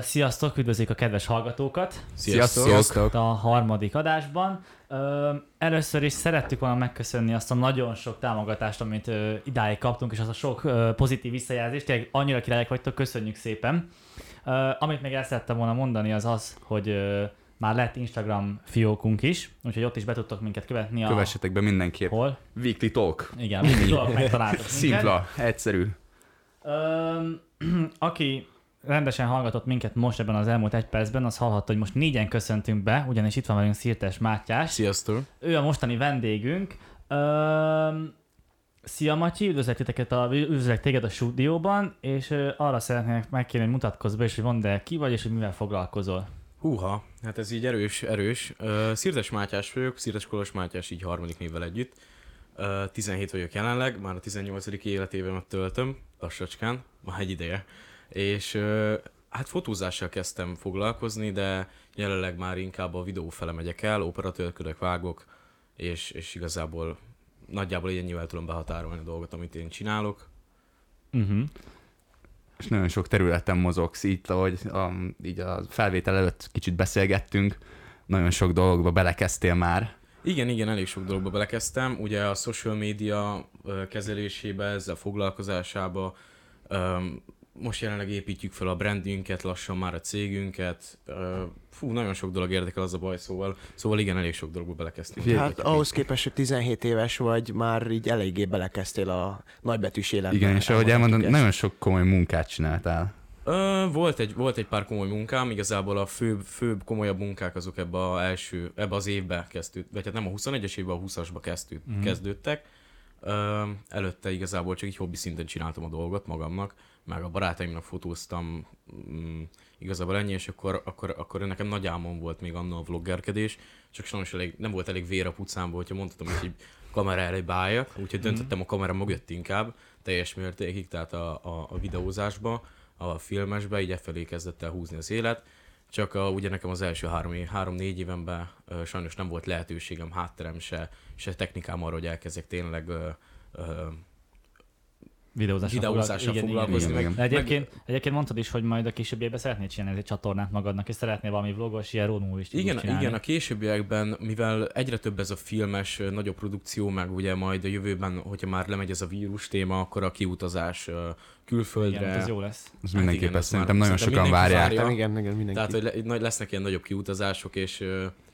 Sziasztok, üdvözlők a kedves hallgatókat Sziasztok! Sziasztok! a harmadik adásban. Először is szerettük volna megköszönni azt a nagyon sok támogatást, amit idáig kaptunk, és azt a sok pozitív visszajelzést. Tényleg annyira királyok vagytok, köszönjük szépen. Amit még el szerettem volna mondani, az az, hogy már lett Instagram fiókunk is, úgyhogy ott is be tudtok minket követni. A... Kövessetek be mindenképp. Hol? Weekly Talk. Igen, mindig dolgok megtaláltok. Szimpla, egyszerű. Aki rendesen hallgatott minket most ebben az elmúlt egy percben, az hallhatta, hogy most négyen köszöntünk be, ugyanis itt van velünk Szirtes Mátyás. Sziasztok! Ő a mostani vendégünk. Öm, Szia Matyi, üdvözlek, titeket a, üdvözlek téged a stúdióban, és arra szeretnék megkérni, hogy mutatkozz be, és hogy mondd el ki vagy, és hogy mivel foglalkozol. Húha, hát ez így erős, erős. Uh, Szirtes Mátyás vagyok, Szirtes Kolos Mátyás így harmadik névvel együtt. Uh, 17 vagyok jelenleg, már a 18. életévemet töltöm, lassacskán, már egy ideje. És hát fotózással kezdtem foglalkozni, de jelenleg már inkább a videó fele megyek el, operatőrködök, vágok, és, és igazából nagyjából ennyivel tudom behatárolni a dolgot, amit én csinálok. Uh-huh. És nagyon sok területen mozogsz, így, ahogy a, így a felvétel előtt kicsit beszélgettünk, nagyon sok dologba belekezdtél már. Igen, igen, elég sok dologba belekezdtem. Ugye a social media kezelésébe, ezzel foglalkozásába. Most jelenleg építjük fel a brandünket, lassan már a cégünket. Fú, nagyon sok dolog érdekel az a baj, szóval, szóval igen, elég sok dologba belekezdtünk. Hát ahhoz képest, hogy 17 éves vagy, már így eléggé belekezdtél a nagybetűs életbe. Igen, és ahogy elmondom, ezt. nagyon sok komoly munkát csináltál. Ö, volt, egy, volt egy pár komoly munkám, igazából a főbb, főbb komolyabb munkák azok ebbe, a első, ebbe az évbe kezdődtek, vagy hát nem a 21-es évben, a 20-asba kezdőd, mm. kezdődtek. Ö, előtte igazából csak így hobbi szinten csináltam a dolgot magamnak, meg a barátaimnak fotóztam, mm, igazából ennyi, és akkor, akkor, akkor nekem nagy álmom volt még anna a vloggerkedés, csak sajnos elég, nem volt elég vér a pucámból, hogyha mondhatom, hogy így kamera elé báljak, úgyhogy döntöttem a kamera mögött inkább, teljes mértékig, tehát a, a, a videózásba, a filmesbe, így e felé kezdett el húzni az élet. Csak a, ugye nekem az első három, három-négy évenben ö, sajnos nem volt lehetőségem, hátterem se, se technikám arra, hogy elkezdjek tényleg ö, ö, Videózással, videózással foglalko- foglalkozni. igen, meg, igen. De egyébként, egyébként mondtad is, hogy majd a későbbiekben szeretnél csinálni egy csatornát magadnak, és szeretnél valami vlogos, ilyen road movie Igen, csinálni. igen, a későbbiekben, mivel egyre több ez a filmes, nagyobb produkció, meg ugye majd a jövőben, hogyha már lemegy ez a vírus téma, akkor a kiutazás külföldre. igen, ez jó lesz. Ez Hát mindenképp igen, ezt ez már- szerintem nagyon sokan várják. várja. Igen, igen, mindenki. Tehát, hogy lesznek ilyen nagyobb kiutazások, és,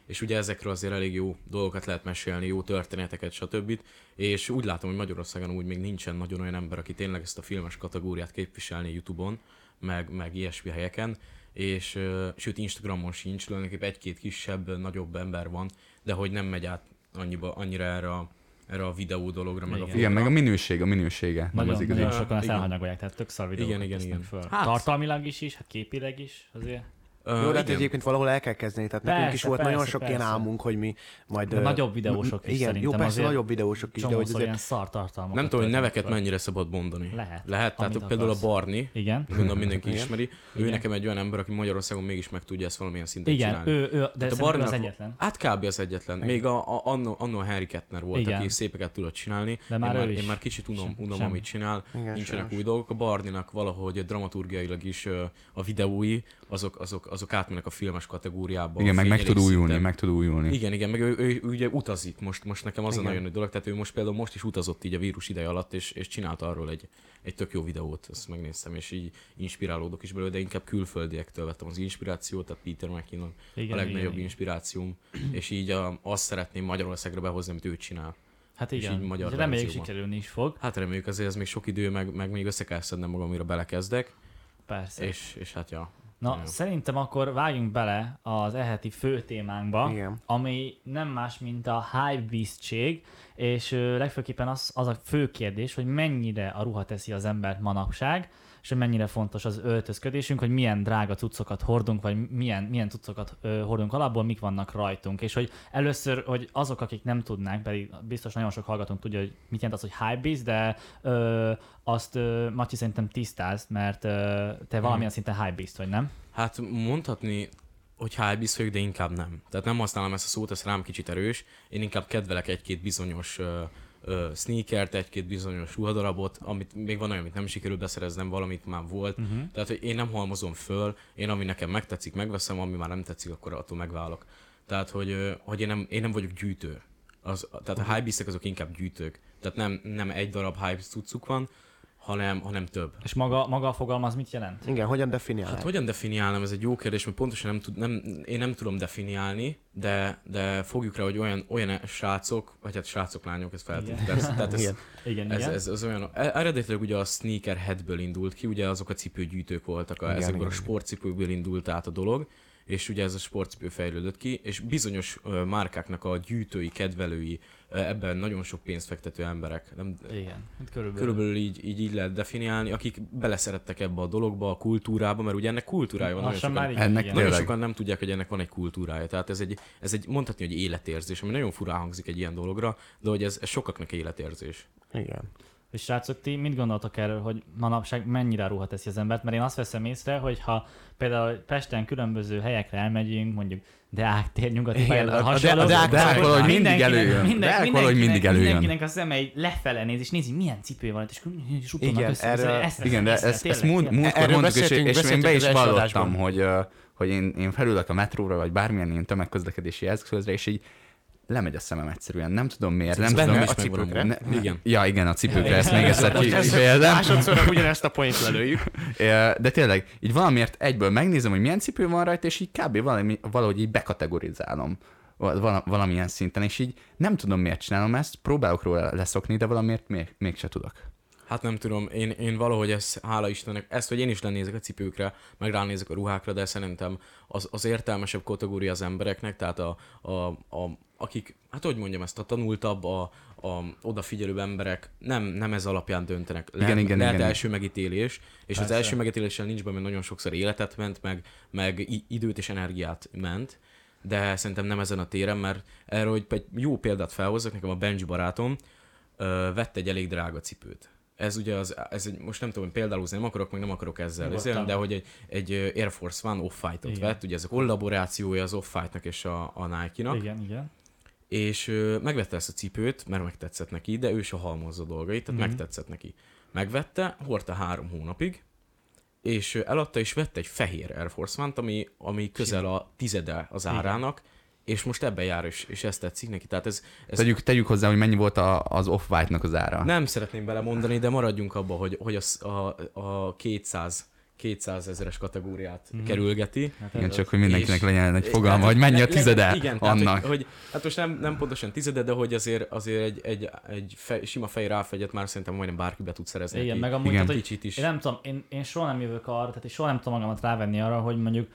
és ugye ezekről azért elég jó dolgokat lehet mesélni, jó történeteket, stb. És úgy látom, hogy Magyarországon úgy még nincsen nagyon olyan ember, aki tényleg ezt a filmes kategóriát képviselni YouTube-on, meg, meg ilyesmi helyeken, és ö, sőt Instagramon sincs, tulajdonképpen egy-két kisebb, nagyobb ember van, de hogy nem megy át annyiba, annyira erre a, erre a videó dologra, meg a Igen. Igen, meg a minőség, a minősége, nem Nagyon, az igazi. nagyon sokan ezt igen. elhanyagolják, tehát tök szar videókat Igen, igen, igen. Föl. Hát- Tartalmilag is is, hát képileg is azért. Jó, de hát igen. egyébként valahol el kell kezdeni, tehát nekünk Persze, is volt persze, nagyon sok ilyen persze. álmunk, hogy mi majd... De nagyobb videósok is Igen, szerintem jó, persze, azért nagyobb videósok is, de hogy azért... ilyen szar tartalmakat. Nem tudom, hogy neveket mennyire szabad mondani. Lehet. Lehet, tehát Amit például akarsz. a Barni, Igen. gondolom mindenki Igen. ismeri. Ő Igen. nekem egy olyan ember, aki Magyarországon mégis meg tudja ezt valamilyen szinten Igen, csinálni. ő, ő, de a ő az egyetlen. Hát kb. az egyetlen. Még a, a, annó, annó a Harry Kettner volt, Igen. aki szépeket tudott csinálni. De már én, ő már, is. én már kicsit unom, unom amit csinál. Nincsenek új dolgok. A Barninak valahogy dramaturgiailag is a videói, azok, azok, azok átmennek a filmes kategóriába. Igen, meg meg tud újulni, szinten. meg tud újulni. Igen, igen, meg ő, ő, ő ugye utazik, most, most nekem az a Igen. nagyon nagy dolog, tehát ő most például most is utazott így a vírus ideje alatt, és, és csinált arról egy, egy tök jó videót, azt megnéztem, és így inspirálódok is belőle, de inkább külföldiektől vettem az inspirációt, tehát Peter McKinnon Igen, a legnagyobb igen, igen. inspirációm, és így a, azt szeretném Magyarországra behozni, amit ő csinál. Hát és igen, így magyar és reméljük verzióban. sikerülni is fog. Hát reméljük azért ez még sok idő, meg, meg még össze kell szednem magam, amire belekezdek, Persze. és, és hát ja. Na, Ja. szerintem akkor vágjunk bele az eheti fő témánkba, Igen. ami nem más, mint a hypebeastség, és legfőképpen az, az a fő kérdés, hogy mennyire a ruha teszi az embert manapság, és hogy mennyire fontos az öltözködésünk, hogy milyen drága cuccokat hordunk, vagy milyen, milyen cuccokat ö, hordunk alapból, mik vannak rajtunk. És hogy először, hogy azok, akik nem tudnák, pedig biztos nagyon sok hallgatónk tudja, hogy mit jelent az, hogy hypebeast, de ö, azt ö, Matyi szerintem tisztázt, mert ö, te valamilyen szinten hypebeast vagy, nem? Hát mondhatni, hogy hypebeast vagyok, de inkább nem. Tehát nem használom ezt a szót, ez rám kicsit erős. Én inkább kedvelek egy-két bizonyos ö, ö, sneakert, egy-két bizonyos ruhadarabot, amit még van olyan, amit nem sikerül beszereznem, valamit már volt. Uh-huh. Tehát, hogy én nem halmozom föl, én ami nekem megtetszik, megveszem, ami már nem tetszik, akkor attól megválok. Tehát, hogy, ö, hogy én, nem, én nem vagyok gyűjtő. Az, tehát a hype azok inkább gyűjtők. Tehát nem, nem egy darab hype cuccuk van, hanem, hanem több. És maga, maga a fogalma az mit jelent? Igen, hogyan definiálják? Hát hogyan definiálnám, ez egy jó kérdés, mert pontosan nem, tud, nem én nem tudom definiálni, de, de fogjuk rá, hogy olyan, olyan srácok, vagy hát srácok, lányok, ez feltétlenül. Igen. persze, Tehát ez, Igen. Igen, ez, igen. ez, ez, olyan, eredetileg ugye a sneaker headből indult ki, ugye azok a cipőgyűjtők voltak, a, Igen, ezekből igen, a sportcipőkből indult át a dolog, és ugye ez a sportcipő fejlődött ki, és bizonyos ö, márkáknak a gyűjtői, kedvelői, ö, ebben nagyon sok pénzt fektető emberek, nem, Igen, hát körülbelül. Körülbelül így, így, így lehet definiálni, akik beleszerettek ebbe a dologba, a kultúrába, mert ugye ennek kultúrája van. Nagyon sokan, már Ennek nagyon sokan nem tudják, hogy ennek van egy kultúrája. Tehát ez egy, ez egy mondhatni, hogy életérzés, ami nagyon furán hangzik egy ilyen dologra, de hogy ez, ez sokaknak életérzés. Igen. És srácok, ti mit gondoltok erről, hogy manapság mennyire ruha teszi az embert? Mert én azt veszem észre, hogy ha például Pesten különböző helyekre elmegyünk, mondjuk Deák tér, nyugati Igen, pályaudvar, a- a hasonló, De- a Deák hogy valahogy mindig előjön. minden- Deák valahogy mindig előjön. Mindenkinek a szeme egy lefele néz, és nézi, milyen cipő van és Igen, össze. erről- ezt Igen, de ezt, ezt múlt, múltkor mondtuk, és, beszéltünk- és én beszéltünk be is vallottam, hogy, hogy én, én felülök a metróra, vagy bármilyen ilyen tömegközlekedési eszközre, és így lemegy a szemem egyszerűen. Nem tudom miért. Nem Ez bennem tudom, a cipőkre? Ne, Igen. Ja, igen, a cipőkre, ezt még egyszer kifejezem. Másodszor ugyanezt a point lelőjük. De tényleg, így valamiért egyből megnézem, hogy milyen cipő van rajta, és így kb. valami, valahogy így bekategorizálom val- vala- valamilyen szinten, és így nem tudom miért csinálom ezt, próbálok róla leszokni, de valamiért még, mégse tudok. Hát nem tudom, én, én valahogy ezt, hála Istennek, ezt, hogy én is lenézek a cipőkre, meg ránézek a ruhákra, de szerintem az, az értelmesebb kategória az embereknek, tehát a, a, a, akik, hát hogy mondjam ezt, a tanultabb, a, a odafigyelő emberek nem, nem ez alapján döntenek. Lehet, Igen, igen, lehet igen. első megítélés, és Persze. az első megítéléssel nincs be, mert nagyon sokszor életet ment, meg, meg időt és energiát ment, de szerintem nem ezen a téren, mert erről, hogy egy jó példát felhozzak, nekem a Benji barátom ö, vett egy elég drága cipőt. Ez ugye az, ez egy, most nem tudom, például nem akarok, meg nem akarok ezzel ezért, de hogy egy, egy Air Force One Off-White-ot Igen. vett, ugye ez a kollaborációja az Off-White-nak és a, a Nike-nak, Igen, igen. és ö, megvette ezt a cipőt, mert megtetszett neki, de ő se halmozza dolgait, tehát Mhm. megtetszett neki. Megvette, hordta három hónapig, és eladta és vette egy fehér Air Force One-t, ami, ami közel a tizede az Igen. És most ebben jár, és, és ezt tetszik neki. Tehát ez, ez Tegyük, tegyük hozzá, hogy mennyi volt a, az off-white-nak az ára. nem szeretném belemondani, de maradjunk abba, hogy, hogy a, sz- a, a 200 200 ezeres kategóriát mm. kerülgeti. Hát Igen, csak az. hogy mindenkinek És- legyen egy fogalma, Tehát, hogy mennyi a le- le- tizede igen, tehát, annak. Hogy, hogy, hát most nem, nem pontosan tizede, de hogy azért, azért egy, egy, egy fej, sima fej ráfegyet már szerintem majdnem bárki be tud szerezni. Igen, meg amúgy, Igen. tehát, kicsit is. Én nem tudom, én, én soha nem jövök arra, tehát én soha nem tudom magamat rávenni arra, hogy mondjuk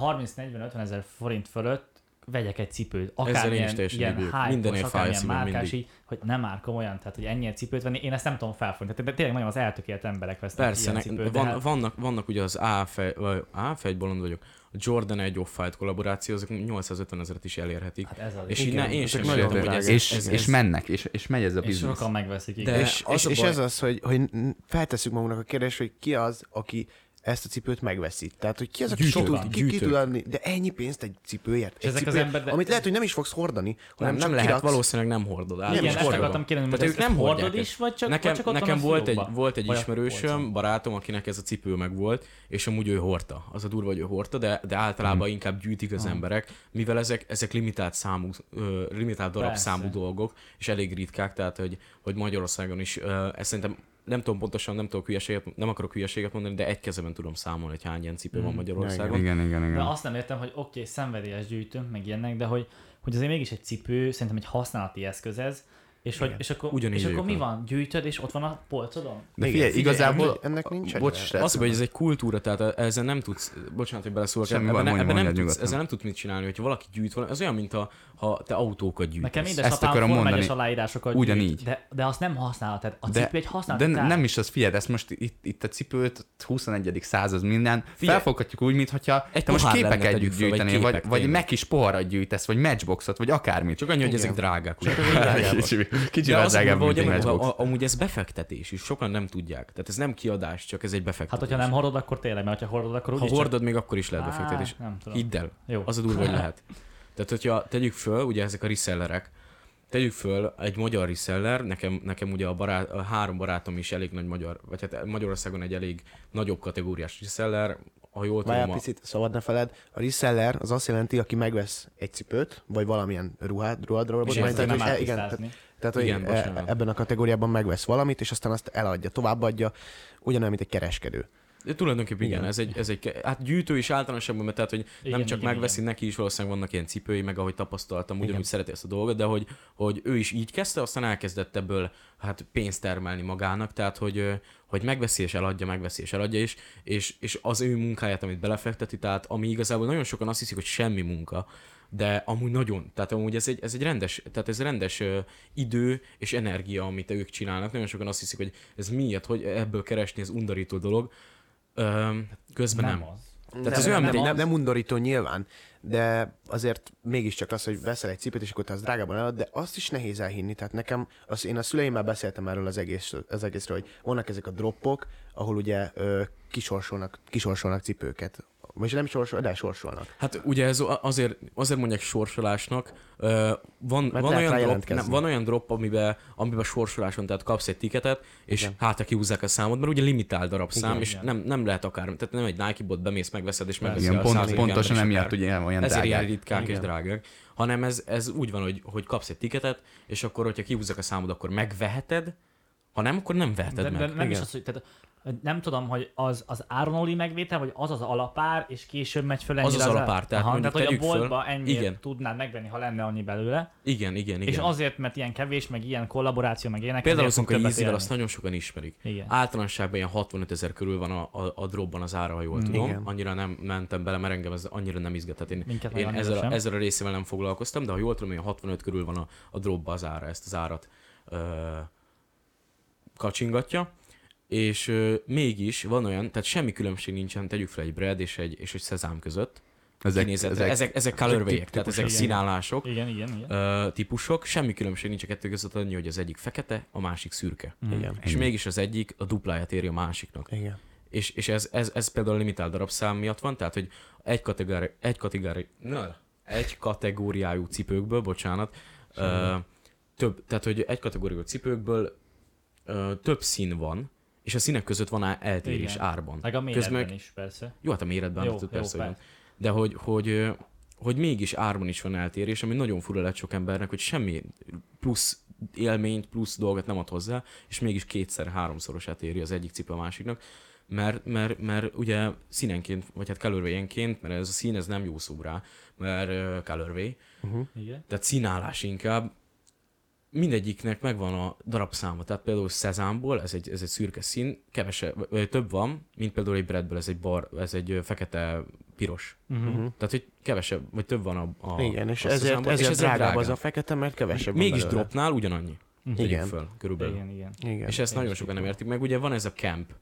30-40-50 ezer forint fölött vegyek egy cipőt. Én Akármilyen ilyen együtt. hype Mindenért fáj a akármilyen márkás, így, hogy nem már komolyan, tehát hogy ennyi cipőt venni, én ezt nem tudom felfogni. Tehát tényleg nagyon az eltökélt emberek vesznek Persze, ilyen cipőt. de van, hát- vannak, vannak ugye az A-fej, vagy A-fej, bolond vagyok, a Jordan egy off-white kollaboráció, azok 850 ezeret is elérhetik. Hát ez az. és és, igen, én ezek sem nagyon értem, hogy ez, és, ez, és ez, mennek, és, és megy ez a és biznisz. sokan megveszik, De- igen. és, az és, és baj- ez az, hogy, hogy feltesszük magunknak a kérdést, hogy ki az, aki ezt a cipőt megveszi. Tehát, hogy ki az, aki ki tud, ki, ki tud adni, de ennyi pénzt egy cipőért. Egy ezek az cipőért, emberek- Amit lehet, hogy nem is fogsz hordani, nem, hanem nem csak lehet, kiraksz. valószínűleg nem hordod. Igen, általános ezt hordod. akartam kérdezni, hogy Tehát ezt ők nem hordod is, vagy csak, nekem, vagy csak nekem volt egy, volt egy ismerősöm, barátom, akinek ez a cipő meg volt, és amúgy ő hordta. Az a durva, hogy ő hordta, de, de általában inkább gyűjtik az Mhm. emberek, mivel ezek, ezek limitált számú, limitált darab számú dolgok, és elég ritkák, tehát hogy, hogy Magyarországon is, ezt szerintem nem tudom pontosan, nem tudok hülyeséget, nem akarok hülyeséget mondani, de egy kezeben tudom számolni, hogy hány ilyen cipő van Mhm. Magyarországon. Igen, igen, igen. De azt nem értem, hogy oké, okay, szenvedélyes gyűjtünk, meg ilyenek, de hogy, hogy azért mégis egy cipő, szerintem egy használati eszköz ez, és, hogy, és akkor, Ugyanígy és akkor mi van? Gyűjtöd, és ott van a polcodon? De Igen, figyelj, figyelj, igazából... ennek- ennek nincs Bocs, srác, Az, hogy ez egy kultúra, tehát ezzel nem tudsz, bocsánat, hogy beleszólok, ebben, baj, ebben, nem tudsz, nyugodtan. ezzel nem tudsz mit csinálni, hogyha valaki gyűjt valami, az olyan, mint a, ha te autókat gyűjtesz. Nekem Ezt édesapám akarom Form mondani. 1-es aláírásokat Ugyanígy. gyűjt, de, de azt nem használhat. Tehát a De- cipő egy használati De nem is az, figyeld, ezt most itt, itt a cipőt, 21. század minden, Figyelj. felfoghatjuk úgy, mintha Egy te most képeket tegyük föl, vagy gyűjteni, vagy, meg is poharat gyűjtesz, vagy matchboxot, vagy akármit. Csak annyi, hogy Igen. ezek drágák. Kicsivel az a drágább, mint egy hogy amúgy- matchbox. amúgy ez befektetés, és sokan nem tudják. Tehát ez nem kiadás, csak ez egy befektetés. Hát, hogyha nem hordod, akkor tényleg, mert ha hordod, akkor ha hordod, még akkor is lehet Á, befektetés. nem tudom. Hidd el, Jó. az a durva, hogy lehet. Tehát, hogyha tegyük föl, ugye ezek a resellerek, tegyük föl, egy magyar reseller, nekem, nekem ugye a, barát, a három barátom is elég nagy magyar, vagy hát Magyarországon egy elég nagyobb kategóriás reseller, ha jól tudom, Várjál a- picit, szabad ne feled. A reseller az azt jelenti, aki megvesz egy cipőt, vagy valamilyen ruhát, ruhadról. És vagy- ezt nem tehát, át igen, tisztázni. Tehát, hogy e- ebben a kategóriában megvesz valamit, és aztán azt eladja, továbbadja, ugyanolyan, mint egy kereskedő. De tulajdonképpen igen, Igen. ez egy, ez egy, hát gyűjtő is általánosabban, mert tehát, hogy igen, nem csak igen, megveszi, igen. neki is valószínűleg vannak ilyen cipői, meg ahogy tapasztaltam, ugyanúgy Igen. szereti ezt a dolgot, de hogy, hogy ő is így kezdte, aztán elkezdett ebből hát pénzt termelni magának, tehát hogy, hogy megveszi és eladja, megveszi és eladja is, és, és az ő munkáját, amit belefekteti, tehát ami igazából nagyon sokan azt hiszik, hogy semmi munka, de amúgy nagyon, tehát amúgy ez egy, ez egy rendes, tehát ez rendes ö, idő és energia, amit ők csinálnak. Nagyon sokan azt hiszik, hogy ez miért, hogy ebből keresni, ez undorító dolog. Ö, közben nem. nem. az. Tehát nem, ez olyan, nem, mint nem, nem undorító nyilván, de azért mégiscsak az, hogy veszel egy cipőt, és akkor te az drágában elad, de azt is nehéz elhinni. Tehát nekem, az, én a szüleimmel beszéltem erről az, egész, az egészről, hogy vannak ezek a droppok, ahol ugye ö, kisorsolnak, kisorsolnak cipőket. Vagy nem sorsolnak, de sorsolnak. Hát ugye ez azért, azért mondják sorsolásnak, van, Mert van, olyan drop, nem, van olyan drop, amiben, amiben sorsoláson, tehát kapsz egy tiketet, és Igen. hát kihúzzák a számot, mert ugye limitál darabszám, Igen, és igen. nem, nem lehet akár, tehát nem egy Nike bot bemész, megveszed, és megveszi Igen, a pont, 100 pontosan és emiatt akár- ugye olyan ezért ilyen drágák. ritkák és Igen. drágák. Hanem ez, ez úgy van, hogy, hogy kapsz egy tiketet, és akkor, hogyha kihúzzák a számod, akkor megveheted, ha nem, akkor nem veheted De, meg. de nem is Igen. az, hogy tehát, nem tudom, hogy az, az áronoli megvétel, vagy az az alapár, és később megy föl Az ennyire az alapár, tehát Aha, tehát hogy a boltba ennyit Igen. tudnád megvenni, ha lenne annyi belőle, Igen, igen, igen. és azért, mert ilyen kevés, meg ilyen kollaboráció, meg ilyenek, Például fog a Yeezy-vel azt nagyon sokan ismerik. Igen. Általánosságban ilyen 65 ezer körül van a, a, a dropban az ára, ha jól tudom. Igen. Annyira nem mentem bele, mert engem ez annyira nem izgat. Tehát én, Minket én ezzel, a, sem. ezzel a részével nem foglalkoztam, de ha jól tudom, ilyen 65 körül van a, a dropba az ára, ezt az árat ö, kacsingatja. És ö, mégis van olyan, tehát semmi különbség nincsen, tegyük fel egy bread és egy, és egy szezám között. Ezek, Kinézetre. Ezek, ezek, ezek colorway tehát ezek igen. színálások Igen, igen, igen. ö, típusok, semmi különbség nincs a kettő között annyi, hogy az egyik fekete, a másik szürke. Mhm. Igen. És Ennyi. mégis az egyik a dupláját éri a másiknak. Igen. És, és ez, ez, ez például a limitált darabszám miatt van, tehát hogy egy kategóri, egy kategóri, na, egy kategóriájú cipőkből, bocsánat, ö, több, tehát hogy egy kategóriájú cipőkből ö, több szín van, és a színek között van eltérés Igen. árban. Meg a méretben Közben- is, persze. Jó, hát a méretben Jó, jó, jó, persze, hogy van. persze. De hogy, hogy, hogy mégis árban is van eltérés, ami nagyon fura lett sok embernek, hogy semmi plusz élményt, plusz dolgot nem ad hozzá, és mégis kétszer, háromszorosát éri az egyik cipő a másiknak. Mert, mert, mert ugye színenként, vagy hát colorway-enként, mert ez a szín ez nem jó szó rá, mert uh, colorway, Igen. tehát színálás inkább, mindegyiknek megvan a darabszáma. Tehát például szezámból, ez egy, ez egy szürke szín, kevesebb, vagy több van, mint például egy breadből, ez egy bar, ez egy fekete piros. Uh-huh. Tehát, hogy kevesebb, vagy több van a, a Igen, és a ezért, ezért, ezért drágább az drágább. a fekete, mert kevesebb Mégis belőle. dropnál ugyanannyi. Tegyük Igen. föl, körülbelül. Igen, igen. Igen. És ezt Én nagyon sokan nem értik meg. Ugye van ez a camp.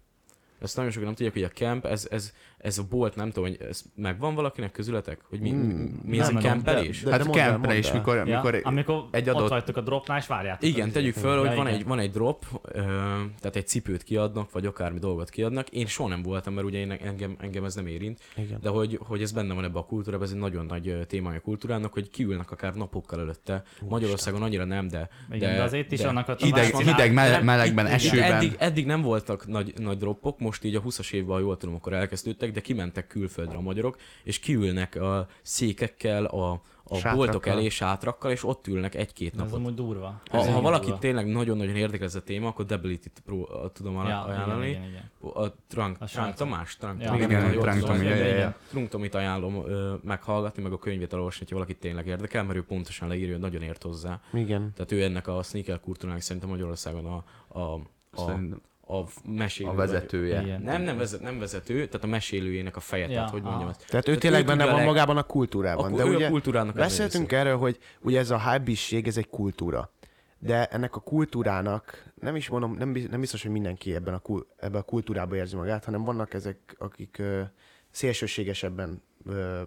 Ezt nagyon sokan nem tudják, hogy a camp, ez, ez, ez a bolt, nem tudom, hogy ez megvan valakinek közületek? Hogy mi, Hmm, mi ez a campelés? de- Hát mondd el, kempre mondd is, mikor, Ja, mikor amikor egy ott adott- vagytok a dropnál, és várjátok. Igen, tegyük föl, hogy Ja, van igen. egy, van egy drop, ö, tehát egy cipőt kiadnak, vagy akármi dolgot kiadnak. Én soha nem voltam, mert ugye én, engem, engem ez nem érint, Igen. de hogy, hogy ez benne van ebbe a kultúrában, ez egy nagyon nagy témája a kultúrának, hogy kiülnek akár napokkal előtte. Magyarországon annyira nem, de... Igen, de azért is de- annak a hideg, hideg melegben, esőben. Eddig, eddig nem voltak nagy, nagy droppok, most így a 20-as évben, ha jól tudom, akkor elkezdődtek, de kimentek külföldre a magyarok, és kiülnek a székekkel, a, a Sátrakkal. boltok elé sátrakkal, és ott ülnek egy-két Ez napot. amúgy durva. Ha, Ez ha valaki durva. tényleg nagyon-nagyon érdekel ez a téma, akkor Debility-t pró- tudom ja, ajánlani. Igen, igen, igen. A Trunk, A Trunk. Tamás, Trunk Ja, igen, ha jól Trunk tudom, Tomi, igen, igen. Trunk Tomit ajánlom ö, meghallgatni, meg a könyvét olvasni, hogyha valaki tényleg érdekel, mert ő pontosan leírja, hogy nagyon ért hozzá. Igen. Tehát ő ennek a sneaker kultúrának szerintem Magyarországon a, a, a, Szerintem a mesélő. a vezetője. Igen. Nem, nem, vezet, nem vezető, tehát a mesélőjének a feje, Ja, tehát hogy mondjam ezt. Tehát ő tényleg benne van magában a kultúrában. Akkor De ő ugye a kultúrának beszéltünk erről, hogy ugye ez a hypebeast ez egy kultúra. De ennek a kultúrának, nem is mondom, nem, biz- nem biztos, hogy mindenki ebben a, kul, ebben a kultúrában érzi magát, hanem vannak ezek, akik ö, szélsőségesebben ö,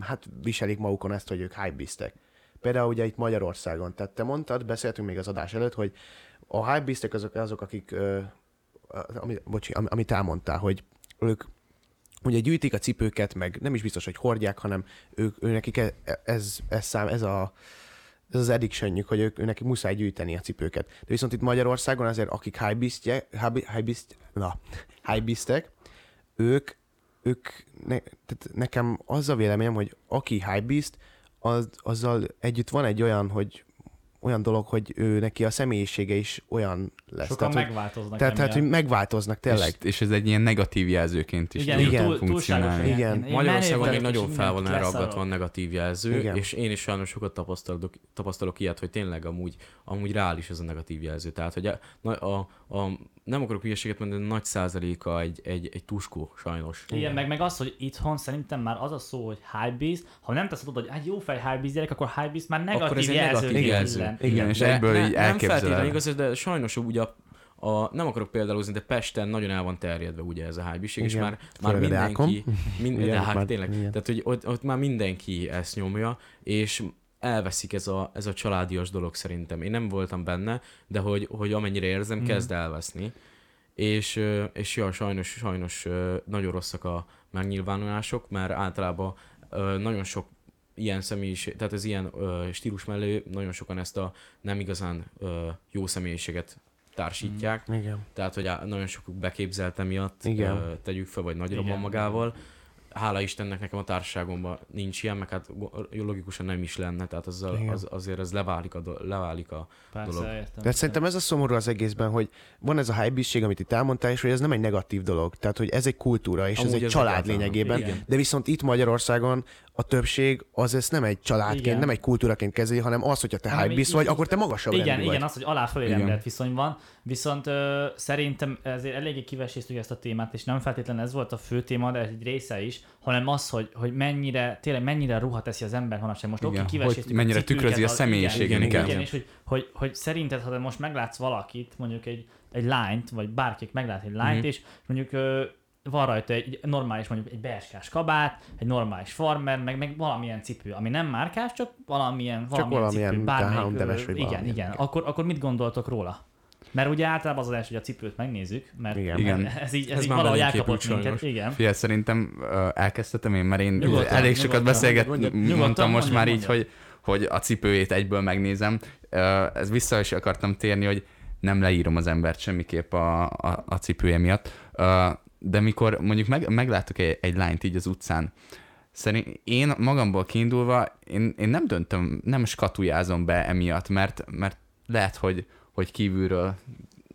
hát viselik magukon ezt, hogy ők hypebeastek. Például ugye itt Magyarországon. Tehát te mondtad, beszéltünk még az adás előtt, hogy a hypebeastek azok, azok akik, ami, bocsi, am- amit elmondtál, hogy ők ugye gyűjtik a cipőket, meg nem is biztos, hogy hordják, hanem ők, ő nekik e- ez, ez, szám, ez a ez az addictionjük, hogy ők, őnek muszáj gyűjteni a cipőket. De viszont itt Magyarországon azért, akik hype- hypebeast- na, hypebeastek, ők, ők ne, tehát nekem az a véleményem, hogy aki hypebeast, az, azzal együtt van egy olyan, hogy olyan dolog, hogy ő neki a személyisége is olyan lesz. Sokan tehát, megváltoznak tehát, tehát, hogy megváltoznak tényleg. És, és ez egy ilyen negatív jelzőként is igen, tud igen, túl, funkcionálni. Igen. Magyarországon még nagyon fel van aggatva a negatív jelző, Igen. és én is sajnos sokat tapasztalok, tapasztalok ilyet, hogy tényleg amúgy, amúgy reális ez a negatív jelző. Tehát, hogy a, a, a, nem akarok hülyeséget mondani, de nagy százaléka egy, egy, egy tuskó, sajnos. Igen, meg, meg az, hogy itthon szerintem már az a szó, hogy hypebeast, ha nem teszed oda, hogy egy jó fej hypebeast gyerek, akkor hypebeast már negatív Akkor ez egy jelző. negatív jelző. Illen. Igen, és De egyből ne, így nem elképzeled. feltétlenül igaz, de sajnos ugye a, a, nem akarok példálózni, de Pesten nagyon el van terjedve ugye ez a hype és Igen. már, már mindenki, mind, Igen, de hát már- tényleg, igen. tehát hogy ott, ott már mindenki ezt nyomja, és elveszik ez a, ez a családias dolog szerintem. Én nem voltam benne, de hogy, hogy amennyire érzem, Mhm. kezd elveszni. És, és ja, sajnos, sajnos nagyon rosszak a megnyilvánulások, mert általában nagyon sok ilyen személyiség, tehát az ilyen ö, stílus mellé nagyon sokan ezt a nem igazán ö, jó személyiséget társítják. Igen. Tehát, hogy á- nagyon sokuk beképzelt emiatt, Igen. ö, tegyük fel, vagy nagyra van magával. Hála Istennek nekem a társaságomban nincs ilyen, meg hát logikusan nem is lenne, tehát azzal, Igen. az, azért ez leválik a, do- leválik a Persze, dolog. értem. De szerintem ez a szomorú az egészben, hogy van ez a hype amit itt elmondtál, és hogy ez nem egy negatív dolog. Tehát, hogy ez egy kultúra, és Amúgy ez egy ez család lényegében. Igen. De viszont itt Magyarországon a többség az ezt nem egy családként, Igen. nem egy kultúraként kezeli, hanem az, hogyha te hype vagy, akkor te magasabb igen, rendű igen, vagy. az, hogy alá fölé rendelt viszony van, viszont ö, szerintem ezért eléggé kiveséztük ezt a témát, és nem feltétlenül ez volt a fő téma, de ez egy része is, hanem az, hogy, hogy mennyire, tényleg mennyire ruha teszi az ember manapság. Most oké, kiveséztük hogy mennyire a tükrözi a személyiségét, igen, igen, igen. igen, és hogy, hogy, hogy szerinted, ha te most meglátsz valakit, mondjuk egy, egy lányt, vagy bárki meglát egy lányt, Mhm. és mondjuk ö, van rajta egy, egy normális, mondjuk egy berskás kabát, egy normális farmer, meg, meg valamilyen cipő, ami nem márkás, csak valamilyen, valamilyen, valamilyen, cipő, bármelyik, Houndemes ö, vagy igen, valamilyen, igen. Akkor, akkor mit gondoltok róla? Mert ugye általában az az első, hogy a cipőt megnézzük, mert, Igen. Igen. ez így, ez Ez így már valahogy elkapott minket. Igen. Figyelj, szerintem uh, elkezdhetem én, mert én Nyugodtan, elég sokat nyugodtan. beszélget, Mondjad, mondtam nyugodtan, most mondjad, már így, mondjad. hogy, hogy a cipőjét egyből megnézem. Uh, ez vissza is akartam térni, hogy nem leírom az embert semmiképp a, a, a cipője miatt. Uh, de mikor mondjuk meg, meglátok egy, egy lányt így az utcán, szerint én magamból kiindulva, én, én nem döntöm, nem skatujázom be emiatt, mert, mert lehet, hogy, hogy kívülről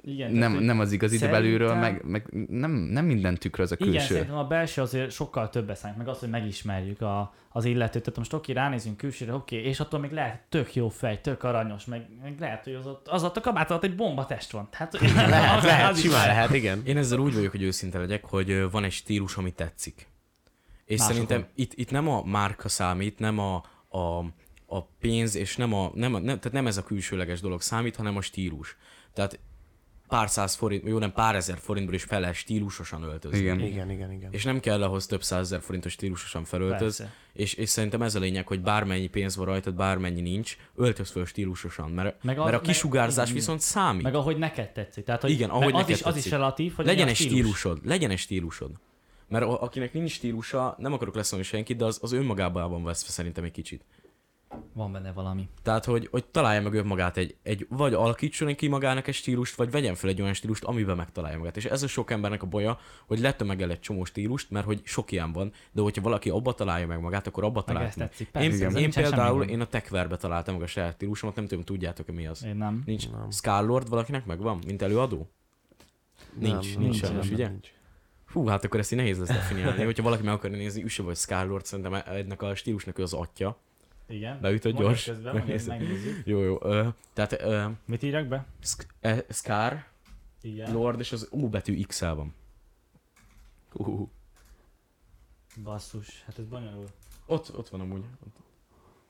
Igen, nem, tehát, nem az igazi, de szerintem- belülről, meg, meg nem, nem minden tükröz a Igen, külső. szerintem a belső azért sokkal többet számít, meg az, hogy megismerjük a, az illetőt. Tehát most oké, ránézünk külsőre, oké, és attól még lehet tök jó fej, tök aranyos, meg, meg lehet, hogy az ott, az ott a kabát alatt egy bomba test van. Tehát, Lehet, az- lehet, az is simán lehet, igen. Én ezzel úgy vagyok, hogy őszinte legyek, hogy van egy stílus, ami tetszik. És Másokon. szerintem itt, itt nem a márka számít, nem a, a, a pénz, és nem, a, nem, a, nem, tehát nem ez a külsőleges dolog számít, hanem a stílus. Tehát pár száz forint, jó nem pár ezer forintból is fel lehet stílusosan öltözni. Igen. Igen, igen, igen. És nem kell ahhoz több százezer forintos stílusosan felöltöz. Persze. És, és szerintem ez a lényeg, hogy bármennyi pénz van rajtad, bármennyi nincs, öltöz föl stílusosan. Mert, Meg meg az- mert a meg- kisugárzás igen. viszont számít. Meg ahogy neked tetszik. Tehát, hogy Igen, meg ahogy az, neked is, az is tetszik. relatív, hogy legyen a egy stílusod, legyen egy stílusod. Mert a- akinek nincs stílusa, nem akarok leszólni senkit, de az, az önmagában vesz szerintem egy kicsit. Van benne valami. Tehát, hogy, hogy találja meg önmagát egy, egy, vagy alakítson ki magának egy stílust, vagy vegyen fel egy olyan stílust, amiben megtalálja magát. És ez a sok embernek a baja, hogy letömegel egy csomó stílust, mert hogy sok ilyen van, de hogyha valaki abba találja meg magát, akkor abba találja meg. tetszik. Én, Persze, én semmi például, én a techverbe találtam meg a saját stílusomat, nem tudom, tudjátok-e mi az. Én nem. Nincs. Nem. Scarlord valakinek megvan, mint előadó? Nincs, nincs sajnos, ugye? Hú, hát akkor ezt így nehéz lesz definiálni. Hogyha valaki meg akarja nézni, üsse vagy Scarlord, szerintem ennek a stílusnak ő az atya. Igen. Beütött gyors. Közben, Megnézzük. megnézzük. Jó, jó. Ö, tehát ö, Mit írjak be? Sk- e, Scar, Igen. Lord, és az U betű X-el van. Uh, Basszus, hát ez bonyolult. ott, ott van amúgy.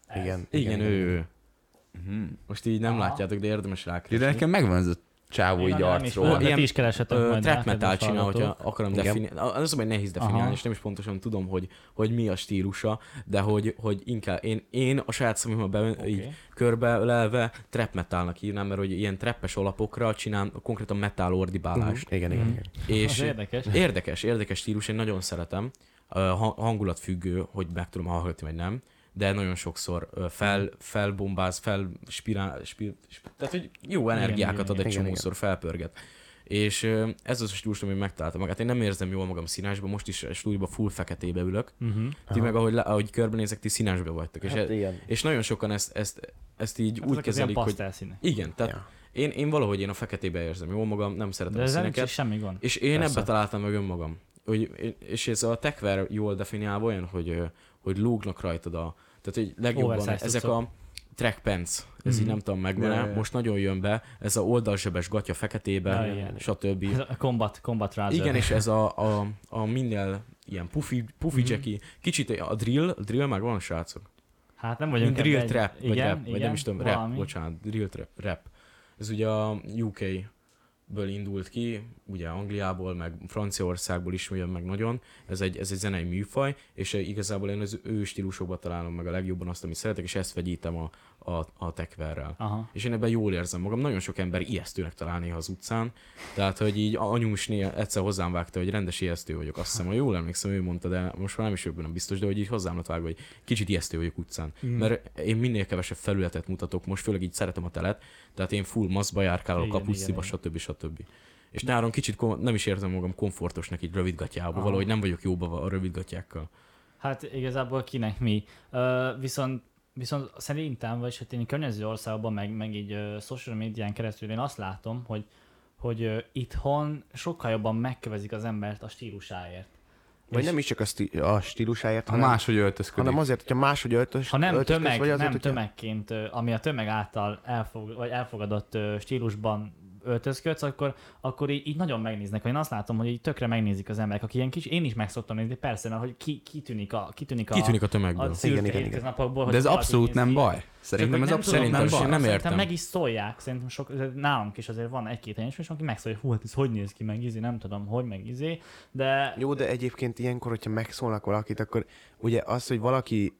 Ez. Igen, Igen, ő, ő. Mhm. Most így nem Aha. látjátok, de érdemes rákeresni. de nekem megvan ez a csávó így arcról. Ilyen, ti is keresetek Ö, majd trap metal csinál, hogyha akarom definiálni. Az hogy nehéz definiálni, Aha. és nem is pontosan tudom, hogy, hogy mi a stílusa, de hogy, hogy inkább én, én a saját szememben be, Oké. így körbe lelve trap metalnak hívnám, mert hogy ilyen trappes alapokra csinál konkrétan metal ordibálást. Igen, igen, Mhm. igen. Az És érdekes. érdekes, érdekes stílus, én nagyon szeretem. Ö, ha- Hangulatfüggő, hogy meg tudom hallgatni, vagy nem. De nagyon sokszor fel, felbombáz, fel spirál, spir, spir, tehát hogy jó energiákat igen, ad egy igen, csomószor, felpörget. És ez az a stílus, ami megtalálta magát. Én nem érzem jól magam színásban, most is a stúdióban full feketébe ülök. Uh-huh. Ti meg ahogy, ahogy körbenézek, ti színásba vagytok. És, Hát e, igen. és nagyon sokan ezt, ezt, ezt így Hát úgy kezelik, hogy pasztelszínek. igen, tehát Ja. én, én valahogy én a feketébe érzem jól magam, nem szeretem De a színeket. semmi gond. És én Persze. ebbe találtam meg önmagam. Hogy, és ez a techver jól definiálva olyan, hogy, hogy lógnak rajtad a... Tehát, hogy legjobban Oversize ezek a track pants, ez így Mhm. nem tudom megvan Ja, most nagyon jön be, ez a oldalzsebes gatya feketébe, Ja, igen. stb. Ez a combat, combat trouser. Igen, és ez a, a, a minél ilyen pufi, pufi Mhm. jacky, kicsit a drill, a drill meg van, srácok? Hát nem vagyunk drill trap, vagy igen, rap, vagy igen, nem is tudom, rap, bocsánat, drill trap, rap. Ez ugye a UK-ből indult ki, ugye Angliából, meg Franciaországból is jön meg nagyon, ez egy, ez egy zenei műfaj, és igazából én az ő stílusokban találom meg a legjobban azt, amit szeretek, és ezt vegyítem a, a, a tekverrel. Aha. És én ebben jól érzem magam. Nagyon sok ember ijesztőnek talál néha az utcán. Tehát, hogy így anyus néha egyszer hozzám vágta, hogy rendes ijesztő vagyok. Azt hiszem, hogy jól emlékszem, ő mondta, de most már nem is benne biztos, de hogy így hozzám lett vágva, hogy kicsit ijesztő vagyok utcán. Mm. Mert én minél kevesebb felületet mutatok, most főleg így szeretem a telet, tehát én full maszkba járkálok, kapusztiba, stb. stb. És nyáron kicsit kom- nem is érzem magam komfortosnak így rövidgatjába, valahogy nem vagyok jóba a rövidgatjákkal. Hát igazából kinek mi. Uh, viszont Viszont szerintem, vagy hát én környező országban, meg, meg így uh, social médián keresztül én azt látom, hogy, hogy uh, itthon sokkal jobban megkövezik az embert a stílusáért. Vagy nem is csak a, sti- a stílusáért, Ha hanem, máshogy öltözködik. hanem azért, hogyha máshogy öltöz, Ha nem tömeg, vagy azért, nem hogyha... tömegként, ami a tömeg által elfog, vagy elfogadott stílusban öltözködsz, akkor, akkor így, így, nagyon megnéznek. Én azt látom, hogy így tökre megnézik az emberek, aki ilyen kis, én is meg szoktam nézni, persze, mert hogy ki, kitűnik a, kitűnik a, Kitűnik a a tömegből. szürke Igen, igen, igen. De ez abszolút nem baj. Szerintem ez abszolút nem baj. sem nem értem. meg is szólják, szerintem sok, nálunk is azért van egy-két helyen is, aki megszólja, hogy hú, hát ez hogy néz ki, meg izé, nem tudom, hogy meg izé, de Jó, de egyébként ilyenkor, hogyha megszólnak valakit, akkor ugye az, hogy valaki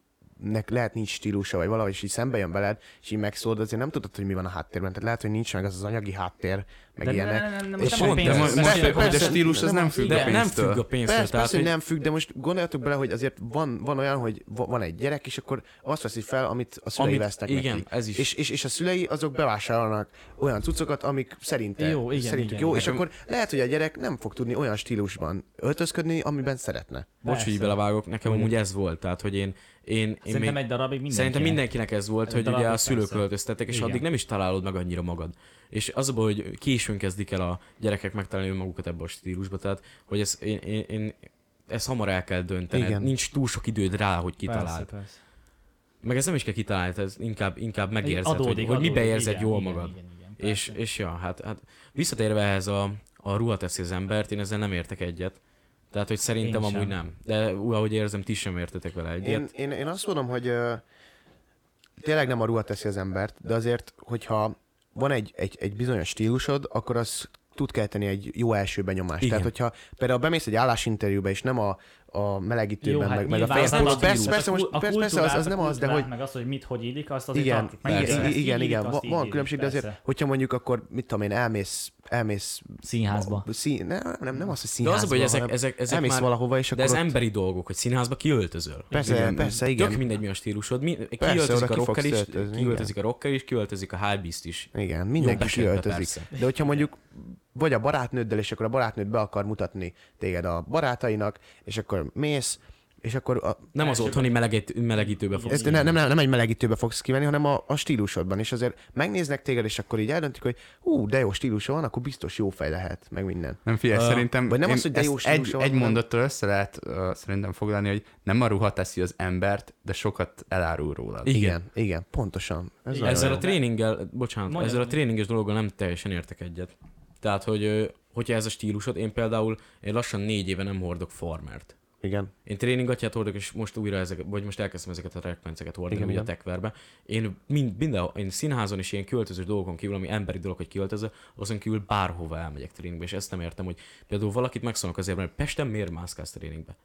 nek lehet nincs stílusa, vagy valahogy is így szembe jön veled, és így megszólod, azért nem tudod, hogy mi van a háttérben. Tehát lehet, hogy nincs meg az az anyagi háttér, meg de ilyenek. ne, ne, ne, ne, És nem a pont- De, most, Persze, beszélek, de persze, stílus az nem nem függ De a nem pénztől. függ a pénztől. Persze, tehát, persze, hogy nem függ, de most gondoljatok bele, hogy azért van, van olyan, hogy va- van egy gyerek, és akkor azt veszi fel, amit a szülei Amit- vesznek igen, neki. ez is. És, és, és a szülei azok bevásárolnak olyan cuccokat, amik szerinte, Jó, igen, szerintük igen, jó, igen. és akkor lehet, hogy a gyerek nem fog tudni olyan stílusban öltözködni, amiben szeretne. Bocs, Persze. hogy belevágok, nekem amúgy ez volt. Tehát, hogy én, én, én Szerintem még, egy darabig mindenki. Szerintem mindenkinek ez volt, Egy hogy ugye a szülők persze. költöztettek, és Igen. addig nem is találod meg annyira magad. És az a baj, hogy későn kezdik el a gyerekek megtalálni önmagukat ebbe a stílusba, tehát hogy ez, én, én, én ezt hamar el kell döntened. Igen. Nincs túl sok időd rá, hogy kitaláld. Persze, persze. Meg ez nem is kell kitalálni, ez inkább, inkább megérzed, Adódik, hogy, hogy mibe adódik, érzed igen, jól igen, magad. Igen, igen, és, persze. és ja, hát, hát visszatérve ehhez a, a ruha teszi az embert, én ezzel nem értek egyet. Tehát, hogy szerintem Én amúgy sem. nem. De ahogy érzem, ti sem értetek vele egyet. Én, én, én azt mondom, hogy tényleg nem a ruha teszi az embert, de azért, hogyha van egy, egy, egy bizonyos stílusod, akkor az tud kelteni egy jó első benyomást. Igen. Tehát, hogyha például bemész egy állásinterjúba, és nem a, a melegítőben, hát meg, meg a nyilván az fehér nem póló, a persze, persze, A most, a persze, persze, az, az nem az, de hogy Meg az, hogy mit, hogy illik, azt azért igen, tartjuk. Igen, ezt igen, igen, van, különbség, de azért, persze. hogyha mondjuk akkor, mit tudom én, elmész, elmész Színházba. Szín, nem, nem, nem az, hogy De az a színházba, baj, hogy ezek, ezek, ezek elmész már, valahova, és de akkor ez ott, emberi dolgok, hogy színházba kiöltözöl. persze, Igen, persze, Igen. Tök mindegy, mi a stílusod. Mi, Persze, kiöltözik a rocker is, kiöltözik a rocker is, kiöltözik a hypebeast is. Igen, mindenki kiöltözik. persze. De hogyha mondjuk vagy a barátnőddel, és akkor a barátnőd be akar mutatni téged a barátainak, és akkor mész, és akkor a, Nem az otthoni melegít, melegítőbe fogsz. ezt nem, nem, nem, egy melegítőbe fogsz kivenni, hanem a, a stílusodban, és azért megnéznek téged, és akkor így eldöntik, hogy hú, de jó stílusa van, akkor biztos jó fej lehet, meg minden. Nem figyelj, Ö, szerintem vagy nem az, hogy de jó egy, van, egy mondattal össze lehet uh, szerintem foglalni, hogy nem a ruha teszi az embert, de sokat elárul rólad. Igen. Igen, igen, pontosan. Ez Igen. Ezzel jó. a tréninggel, bocsánat, Mondjad. ezzel a tréninges dologgal nem teljesen értek egyet. Tehát, hogy hogyha ez a stílusod, én például én lassan négy éve nem hordok farmert. Igen. Én tréningatját hordok, és most újra ezeket, vagy most elkezdtem ezeket a trackpenceket hordani Igen, ugye a igen. tekverbe. Én mind, minden, én színházon is ilyen költöző dolgokon kívül, ami emberi dolog, hogy költöző, azon kívül bárhova elmegyek tréningbe, és ezt nem értem, hogy például valakit megszólnak azért, mert Pesten miért mászkálsz tréningbe?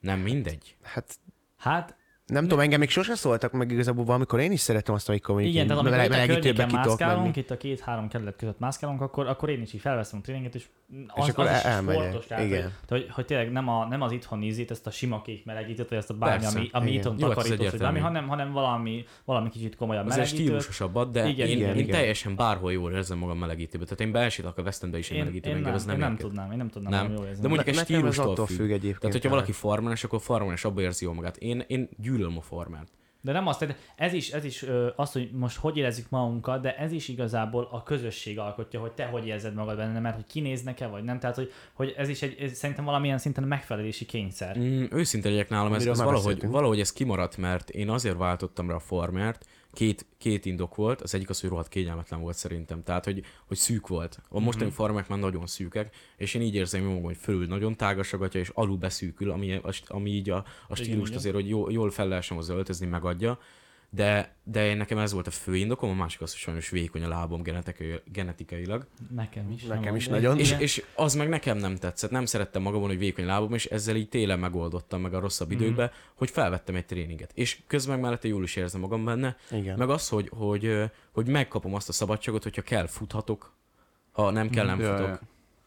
Nem mindegy. Hát Hát Nem tudom, engem még sose szóltak meg igazából valamikor én is szeretem azt, amikor Igen, tehát amikor meleg- itt a környéken mászkálunk, itt a két-három kerület között mászkálunk, akkor, akkor én is így felveszem a tréninget, és az, akkor az is el- elmegyek. sportos, tehát, Igen. Hogy, hogy, hogy, tényleg nem, a, nem az itthon ízít, ezt a sima kék melegítőt, vagy ezt a bármi, Persze. ami, ami itthon hát takarított, vagy bármi, hanem, hanem valami, valami kicsit komolyabb Az egy melegítőt. stílusosabbat, de Igen, én, igen, én igen. teljesen bárhol jól érzem magam melegítőbe. Tehát én beesétek a West Endbe is egy Én, melegítőbe, én, engem nem, ez nem, nem tudnám, én nem tudnám Nem. jól érezni. De mondjuk egy stílustól függ. függ egyébként. Tehát, hogyha tehát. valaki farmeres, akkor farmeres abba érzi jól magát. Én, én gyűlölöm a farmert. De nem azt, tehát ez is, ez is ö, az, hogy most hogy érezzük magunkat, de ez is igazából a közösség alkotja, hogy te hogy érzed magad benne, mert hogy kinéznek-e, vagy nem. Tehát, hogy, hogy ez is egy, ez szerintem valamilyen szinten megfelelési kényszer. Mm, őszinte legyek nálam, ez, ez valahogy, valahogy ez kimaradt, mert én azért váltottam rá a farmert, két, két indok volt, az egyik az, hogy rohadt kényelmetlen volt szerintem, tehát hogy, hogy szűk volt. A Mhm. mostani mm-hmm. farmerek már nagyon szűkek, és én így érzem magam, hogy fölül nagyon tágas a gatya, és alul beszűkül, ami, ami így a, a stílust igen. azért, hogy jól, jól fel lehessen hozzá öltözni, megadja. De, de én nekem ez volt a fő indokom, a másik az, hogy sajnos vékony a lábom genetikai, genetikailag. Nekem is. Nekem is nagyon. És, és az meg nekem nem tetszett, nem szerettem magamon, hogy vékony lábom, és ezzel így télen megoldottam meg a rosszabb Mhm. időkben, hogy felvettem egy tréninget. És közben meg mellette jól is érzem magam benne, Igen. meg az, hogy, hogy, hogy megkapom azt a szabadságot, hogyha kell, futhatok, ha nem kell, nem Ja, futok. ja.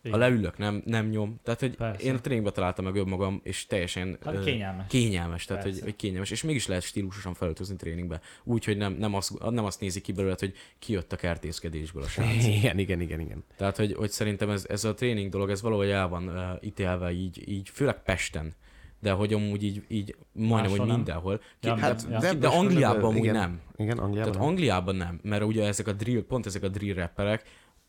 Ha Igen. leülök, nem, nem nyom. Tehát, hogy Persze. én a tréningbe találtam meg önmagam, és teljesen Hát kényelmes. kényelmes, tehát hogy, Persze. hogy kényelmes, és mégis lehet stílusosan felöltözni tréningbe. Úgy, hogy nem, nem, azt, nem azt nézi ki belőle, hogy kijött a kertészkedésből a srác. Igen, igen, igen, igen. Tehát, hogy, hogy szerintem ez, ez a tréning dolog, ez valahogy el van uh, ítélve így, így, főleg Pesten, de hogy amúgy így, így majdnem, Máshol hogy nem. mindenhol. Ki, Ja, hát, ja. de, de Angliában amúgy igen. nem. Igen, Angliában. Tehát nem. Angliában nem, mert ugye ezek a drill, pont ezek a drill rapperek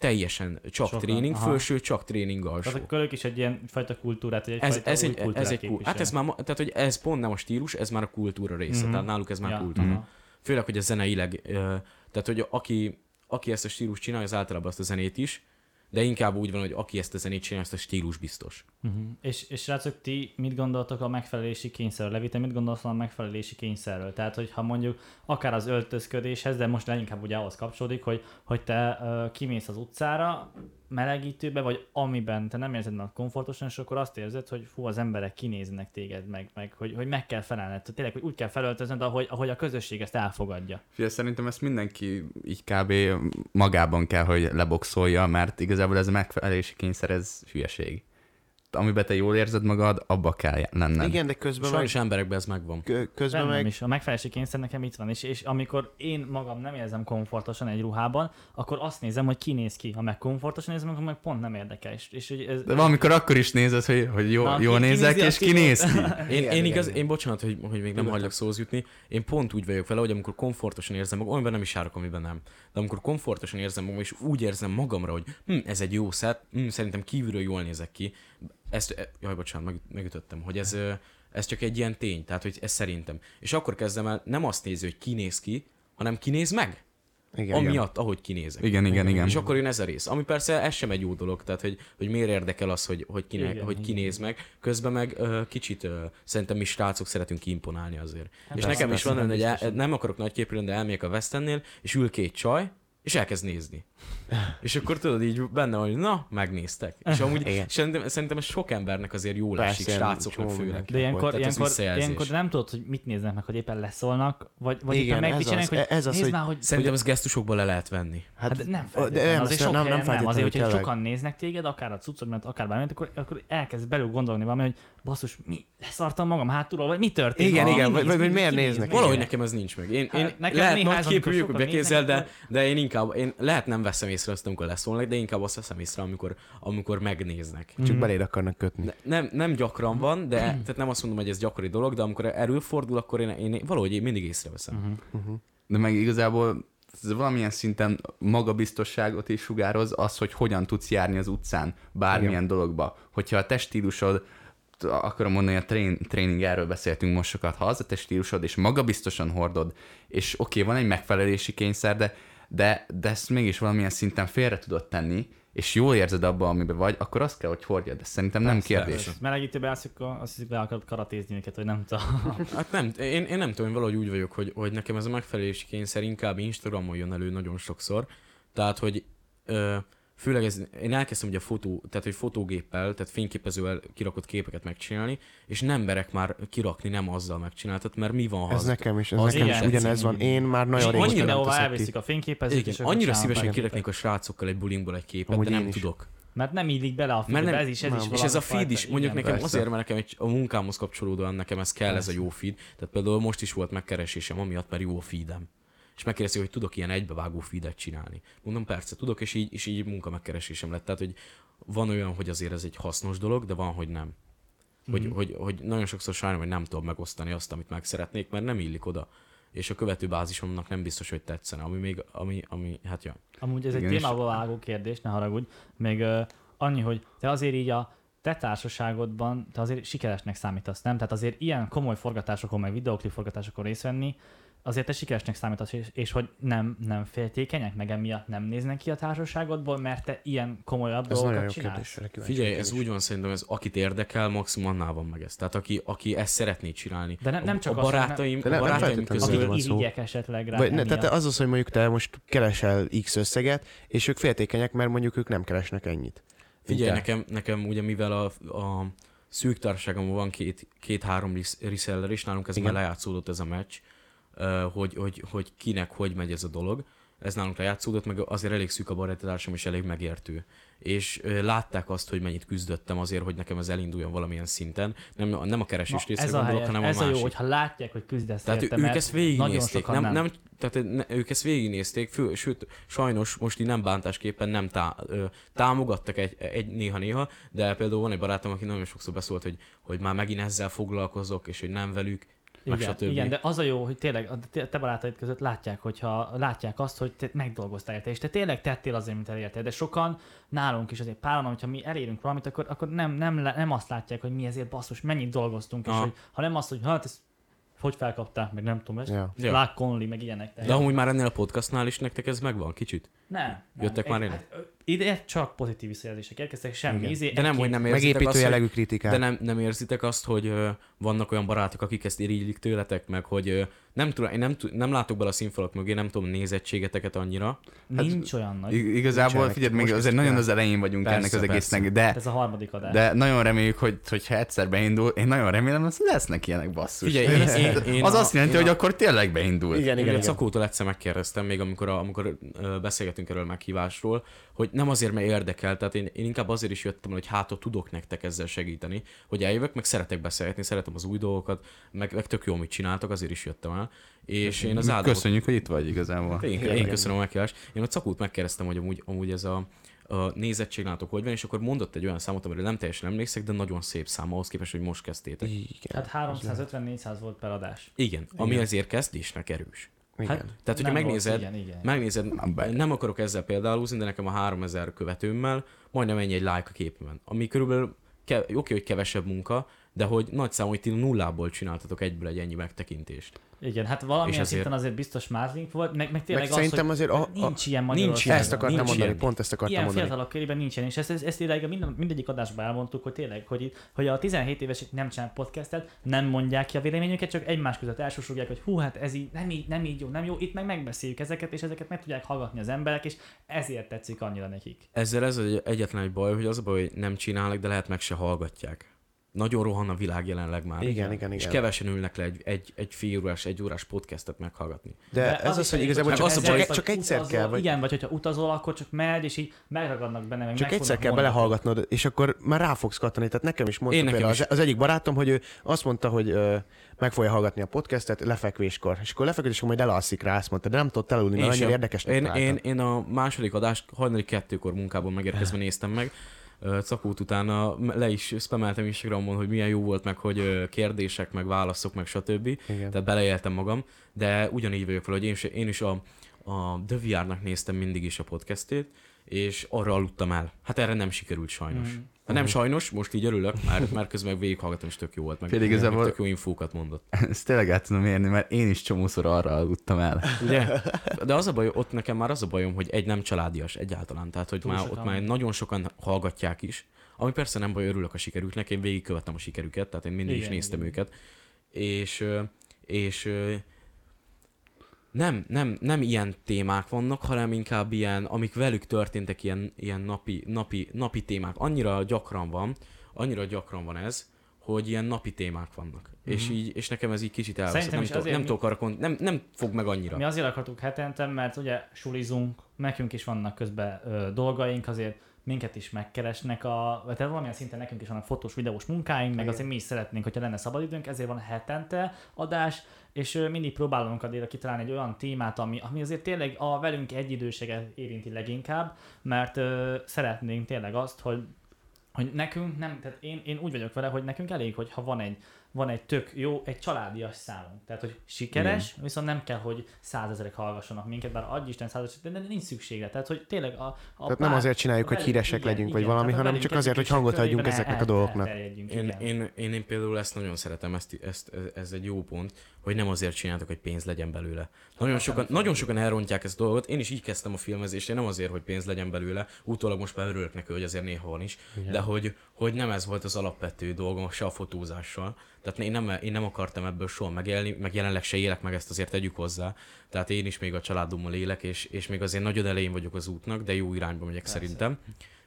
teljesen csak Sokan, tréning, aha. felső csak tréning alsó. Tehát akkor ők is egy ilyen fajta kultúrát, egy Ez, ez, egy, kultúrát ez egy kul- hát ez képvisel. már, tehát hogy ez pont nem a stílus, ez már a kultúra része, Mhm. tehát náluk ez már Ja, kultúra. aha. Főleg, hogy a zeneileg, tehát hogy aki, aki ezt a stílus csinálja, az általában azt a zenét is, de inkább úgy van, hogy aki ezt a zenét csinálja, azt a stílus biztos. Uh-huh. És, és srácok, ti mit gondoltok a megfelelési kényszerről? Levi, te mit gondolsz a megfelelési kényszerről? Tehát, hogy ha mondjuk akár az öltözködéshez, de most leginkább ugye ahhoz kapcsolódik, hogy, hogy te uh, kimész az utcára, melegítőbe, vagy amiben te nem érzed magad komfortosan, és akkor azt érzed, hogy fú, az emberek kinéznek téged, meg, meg hogy, hogy meg kell felelned. Tehát Tényleg, hogy úgy kell felöltöznöd, ahogy, ahogy a közösség ezt elfogadja. Fia, szerintem ezt mindenki így kb. magában kell, hogy leboxolja, mert igazából ez a megfelelési kényszer, ez hülyeség. Amiben te jól érzed magad, abba kell lenned. Igen, de közben meg, Sajnos emberekben ez megvan. kö- közben Bennem meg is. A megfelelési kényszer nekem itt van, és, és amikor én magam nem érzem komfortosan egy ruhában, akkor azt nézem, hogy ki néz ki. Ha meg komfortosan nézem, akkor meg pont nem érdekel. És, és hogy ez, De valamikor akkor is nézed, hogy, hogy jó, Na, jól ki- nézek, és aki- kinéz ki. Én, Igen, én, igaz, igen. én bocsánat, hogy, hogy még nem hagylak szóhoz jutni, én pont úgy vagyok vele, hogy amikor komfortosan érzem magam, amiben nem is járok, amiben nem. De amikor komfortosan érzem magam, és úgy érzem magamra, hogy hm, ez egy jó szett, hm, szerintem kívülről jól nézek ki, ezt, e- jaj, bocsánat, meg, megütöttem, hogy ez, ez csak egy ilyen tény, tehát hogy ez szerintem. És akkor kezdem el nem azt nézni, hogy ki néz ki, hanem ki néz meg. igen, igen. Amiatt, ahogy kinézek. Igen, igen, igen. És akkor jön ez a rész. Ami persze ez sem egy jó dolog, tehát hogy, hogy miért érdekel az, hogy, hogy, kine, Igen, hogy igen. kinéz meg. Közben meg ö, kicsit ö, szerintem mi srácok szeretünk imponálni azért. Hát és persze, nekem is persze, van, hogy el, nem akarok nagy képű lenni, de elmegyek a West Endnél, és ül két csaj, és elkezd nézni. És akkor tudod így benne, hogy na, megnéztek. És amúgy szerintem, szerintem ez sok embernek azért jól Persze, esik, srácoknak főleg. De ilyenkor, ez ilyenkor, ilyenkor nem tudod, hogy mit néznek meg, hogy éppen leszólnak, vagy, vagy Igen, éppen ez megdicsenek, az, hogy ez az, nézd hogy- már, hogy Szerintem ezt gesztusokból le lehet venni. Hát, de nem de nem, azért nem- nem, nem feltétlenül, azért, hogyha tényleg. sokan néznek téged, akár a cuccodban, akár bármit, akkor, akkor elkezd belül gondolni valami, hogy basszus, mi leszartam magam hátulról, vagy mi történt? Igen, igen, néz, vagy- vagy miért néznek. Valahogy nekem ez nincs meg. Én, Hát, én nekem lehet néhány nagy az, amikor képű sokan bekézzel, néznek, de, de én inkább, én lehet nem veszem észre azt, amikor leszólnak, de inkább azt veszem észre, amikor, amikor megnéznek. Csak beléd akarnak kötni. Ne, nem, nem gyakran van, de tehát nem azt mondom, hogy ez gyakori dolog, de amikor előfordul, akkor én, én valahogy én mindig észreveszem. Mhm. De meg igazából ez valamilyen szinten magabiztosságot is sugároz az, hogy hogyan tudsz járni az utcán bármilyen Igen. dologba. Hogyha a teststílusod akarom mondani, a trén, tréning, erről beszéltünk most sokat, ha az a teststílusod, és magabiztosan hordod, és oké, okay, van egy megfelelési kényszer, de, de, de ezt mégis valamilyen szinten félre tudod tenni, és jól érzed abba, amiben vagy, akkor azt kell, hogy hordjad. Ez szerintem nem Persze, kérdés. persze. Melegítőbe állsz, akkor azt hiszik, le akarod karatézni őket, vagy nem tudom. Hát nem, én, én nem tudom, én valahogy úgy vagyok, hogy, hogy nekem ez a megfelelési kényszer inkább Instagramon jön elő nagyon sokszor. Tehát, hogy ö, főleg ez, én elkezdtem ugye a fotó, tehát hogy fotógéppel, tehát fényképezővel kirakott képeket megcsinálni, és nem berek már kirakni, nem azzal megcsináltat, mert mi van, ha Ez az, nekem is, ez az nekem is ugyanez van. Én már nagyon És régóta annyira nem elviszik a fényképezőt, igen, és annyira szívesen kiraknék a srácokkal egy bulingból egy képet, Amúgy de nem is. tudok. Mert nem illik bele a nem, ez is, ez nem. is és ez a feed is, mondjuk igen, nekem persze. azért, mert nekem egy, a munkámhoz kapcsolódóan nekem ez kell, ez a jó feed. Tehát például most is volt megkeresésem, amiatt, mert jó a feedem. És megkérdezi, hogy tudok ilyen egybevágó feedet csinálni. Mondom, persze tudok, és így, és így munka megkeresésem lett. Tehát, hogy van olyan, hogy azért ez egy hasznos dolog, de van, hogy nem. Hogy, Mhm. mm. hogy, hogy nagyon sokszor sajnálom, hogy nem tudom megosztani azt, amit meg szeretnék, mert nem illik oda. És a követő bázisomnak nem biztos, hogy tetszene, ami még, ami, ami hát ja. Amúgy ez egy Igen, és- témába vágó kérdés, ne haragudj. Még uh, annyi, hogy te azért így a te társaságodban, te azért sikeresnek számítasz, nem? Tehát azért ilyen komoly forgatásokon, meg videoklip forgatásokon részt venni, azért te sikeresnek számítasz, és, és hogy nem, nem féltékenyek, meg emiatt nem néznek ki a társaságodból, mert te ilyen komolyabb Ez dolgokat csinálsz. kérdés. Figyelj, vagyok ez úgy van szerintem, ez akit érdekel, maximum annál van meg ez. Tehát aki, aki ezt szeretné csinálni. De ne- nem a, csak a az, nem- barátaim, De a nem- nem barátaim feltétlenül közül... van Akik szó. esetleg rá Vagy, ne, tehát az az, hogy mondjuk te most keresel X összeget, és ők féltékenyek, mert mondjuk ők nem keresnek ennyit. Figyelj, Te. nekem, nekem ugye mivel a, a szűk társaságomban van két, két-három res- reseller is, nálunk ez Igen. már lejátszódott ez a meccs, hogy, hogy, hogy kinek hogy megy ez a dolog. Ez nálunk lejátszódott, meg azért elég szűk a baráti társam, és elég megértő. És látták azt, hogy mennyit küzdöttem azért, hogy nekem ez elinduljon valamilyen szinten. Nem, nem a keresés részre gondolok, helyes, hanem ez a a másik. jó, hogyha látják, hogy küzdesz Tehát érte, ők ezt végignézték, sokan nem, nem, tehát ne, ők ezt végignézték, fő, sőt, sajnos most így nem bántásképpen nem tá, ö, támogattak egy, egy néha-néha, de például van egy barátom, aki nagyon sokszor beszólt, hogy, hogy már megint ezzel foglalkozok, és hogy nem velük, meg Igen, stb. igen, de az a jó, hogy tényleg a te barátaid között látják, hogyha látják azt, hogy te megdolgoztál érte, és te tényleg tettél azért, mint elértél. De sokan nálunk is azért páran, hogyha mi elérünk valamit, akkor, akkor nem, nem, nem azt látják, hogy mi ezért basszus, mennyit dolgoztunk, és Aha. hogy, hanem azt, hogy hát ezt hogy felkapták, meg nem tudom, ezt Ja. Ja. Clark Conley, meg ilyenek. De amúgy már ennél a podcastnál is nektek ez megvan kicsit? Nem, nem. Jöttek már ilyenek? hát, Ide csak pozitív visszajelzések érkeztek, semmi Igen. izé, De nem, hogy nem érzitek azt, hogy, jellegű kritikát. de nem, nem érzitek azt, hogy ö, vannak olyan barátok, akik ezt irigylik tőletek, meg hogy ö, nem, tudom, én nem, nem látok bele a színfalak mögé, nem tudom nézettségeteket annyira, nincs olyan nagy. Igazából, Nincsenek. figyelj, még azért nagyon az elején vagyunk Persze, ennek az persze. egésznek, de, Ez a harmadik adás. de nagyon reméljük, hogy, hogy ha egyszer beindul, én nagyon remélem, hogy lesznek ilyenek basszus. Figyelj, én- én- én az a- azt jelenti, én a- hogy akkor tényleg beindult. Igen, Én igen, a igen. Cakótól egyszer megkérdeztem, még amikor, a, amikor ö, beszélgetünk erről meghívásról, hogy nem azért, mert érdekel, tehát én, én inkább azért is jöttem, hogy hát, ha tudok nektek ezzel segíteni, hogy eljövök, meg szeretek beszélgetni, szeretem az új dolgokat, meg, meg tök jó, amit csináltok, azért is jöttem el. És én az Ádámot... Köszönjük, hogy itt vagy igazából. Én, én köszönöm a meghívást. Én a Cakót megkérdeztem, hogy amúgy, amúgy ez a, a nézettség nálatok hogy van, és akkor mondott egy olyan számot, amire nem teljesen emlékszek, de nagyon szép szám ahhoz képest, hogy most kezdtétek. Igen. Hát 350-400 volt per adás. Igen, ami Igen. azért kezdésnek erős. Igen. Hát, Tehát, hogyha nem megnézed, rossz, igen, igen. Megnézed, nem akarok ezzel példálózni, de nekem a 3000 követőmmel majdnem ennyi egy like a képemen. Ami körülbelül, ke- oké, hogy kevesebb munka, de hogy nagy számú, hogy ti nullából csináltatok egyből egy ennyi megtekintést. Igen, hát valamilyen azért- szinten azért biztos mázlink volt, meg, meg tényleg Meg az, szerintem hogy azért a, a, nincs ilyen nincs Magyarországon. ezt akartam nincs mondani, ilyen. pont ezt akartam Ilyen mondani. fiatalok körében nincsen, és ezt, ezt, ezt idáig minden, mindegyik adásban elmondtuk, hogy tényleg, hogy, itt- hogy a 17 évesek nem csinálnak podcastet, nem mondják ki a véleményüket, csak egymás között elsúsogják, hogy hú, hát ez így nem, így, nem így jó, nem jó, itt meg megbeszéljük ezeket, és ezeket meg tudják hallgatni az emberek, és ezért tetszik annyira nekik. Ezzel ez egy, egyetlen egy baj, hogy az a baj, hogy nem csinálnak, de lehet meg se hallgatják. Nagyon rohan a világ jelenleg már. Igen, igen, És igen. kevesen ülnek le egy, egy, egy fél órás, egy órás podcastet meghallgatni. De ez az, is hogy igazából csak, az csak, csak, egyszer utazol, kell, vagy Igen, vagy hogyha utazol, akkor csak megy, és így megragadnak benne, meg Csak egyszer kell mondani. belehallgatnod, és akkor már rá fogsz kattani. Tehát nekem is mondta Én nekem is. az, az, egyik barátom, hogy ő azt mondta, hogy ö, meg fogja hallgatni a podcastet lefekvéskor. És akkor lefekvéskor majd elalszik rá, azt mondta, de nem tudott elaludni, mert annyira sem. érdekesnek én, én, én, a második adást hajnali kettőkor munkában megérkezve néztem meg. Cakót utána le is spameltem Instagramon, hogy milyen jó volt, meg hogy kérdések, meg válaszok, meg stb. Igen. Tehát beleéltem magam, de ugyanígy vagyok fel, hogy én is, én is a, a The VR-nak néztem mindig is a podcastét, és arra aludtam el. Hát erre nem sikerült sajnos. Mm. Hát nem sajnos, most így örülök, mert, mert közben végighallgattam, és tök jó volt, meg, Félig meg igazából- tök jó infókat mondott. Ezt tényleg át tudom érni, mert én is csomószor arra aludtam el. Ugye? De az a baj, ott nekem már az a bajom, hogy egy nem családias egyáltalán, tehát hogy Túl már, sokan. ott már nagyon sokan hallgatják is, ami persze nem baj, örülök a sikerüknek, én végigkövettem a sikerüket, tehát én mindig Igen, is néztem igen. őket, és, és nem, nem, nem ilyen témák vannak, hanem inkább ilyen, amik velük történtek, ilyen, ilyen napi, napi, napi témák. Annyira gyakran van, annyira gyakran van ez, hogy ilyen napi témák vannak. Mm-hmm. És így, és nekem ez így kicsit elveszett. Nem, azért nem, mi- tudok arra kont- nem, nem fog meg annyira. Mi azért akartuk hetente, mert ugye sulizunk, nekünk is vannak közben ö, dolgaink, azért minket is megkeresnek, a, tehát valamilyen szinten nekünk is vannak fotós, videós munkáink, meg azért mi is szeretnénk, hogyha lenne szabadidőnk, ezért van hetente adás, és mindig próbálunk addig kitalálni egy olyan témát, ami, ami azért tényleg a velünk egyidőséget érinti leginkább, mert ö, szeretnénk tényleg azt, hogy hogy nekünk nem, tehát én, én úgy vagyok vele, hogy nekünk elég, hogy ha van egy, van egy tök jó, egy családias számunk. Tehát, hogy sikeres, Igen. viszont nem kell, hogy százezerek hallgassanak minket, bár adj Isten százezerek, de nincs szüksége. Tehát, hogy tényleg a, a Tehát nem azért csináljuk, hogy híresek igen, legyünk, vagy igen, valami, tehát a hanem csak azért, hogy hangot adjunk ezeknek a dolgoknak. Én, én, én, én például ezt nagyon szeretem, ezt, ezt, ez, egy jó pont, hogy nem azért csináltok, hogy pénz legyen belőle. Nagyon sokan, nagyon sokan elrontják ezt a dolgot, én is így kezdtem a filmezést, én nem azért, hogy pénz legyen belőle, utólag most már örülök neki, hogy azért néha van is, de hogy, hogy nem ez volt az alapvető dolgom se a fotózással. Tehát én nem, én nem akartam ebből soha megélni, meg jelenleg se élek meg, ezt azért tegyük hozzá. Tehát én is még a családommal élek, és, és még azért nagyon elején vagyok az útnak, de jó irányba megyek Persze. szerintem.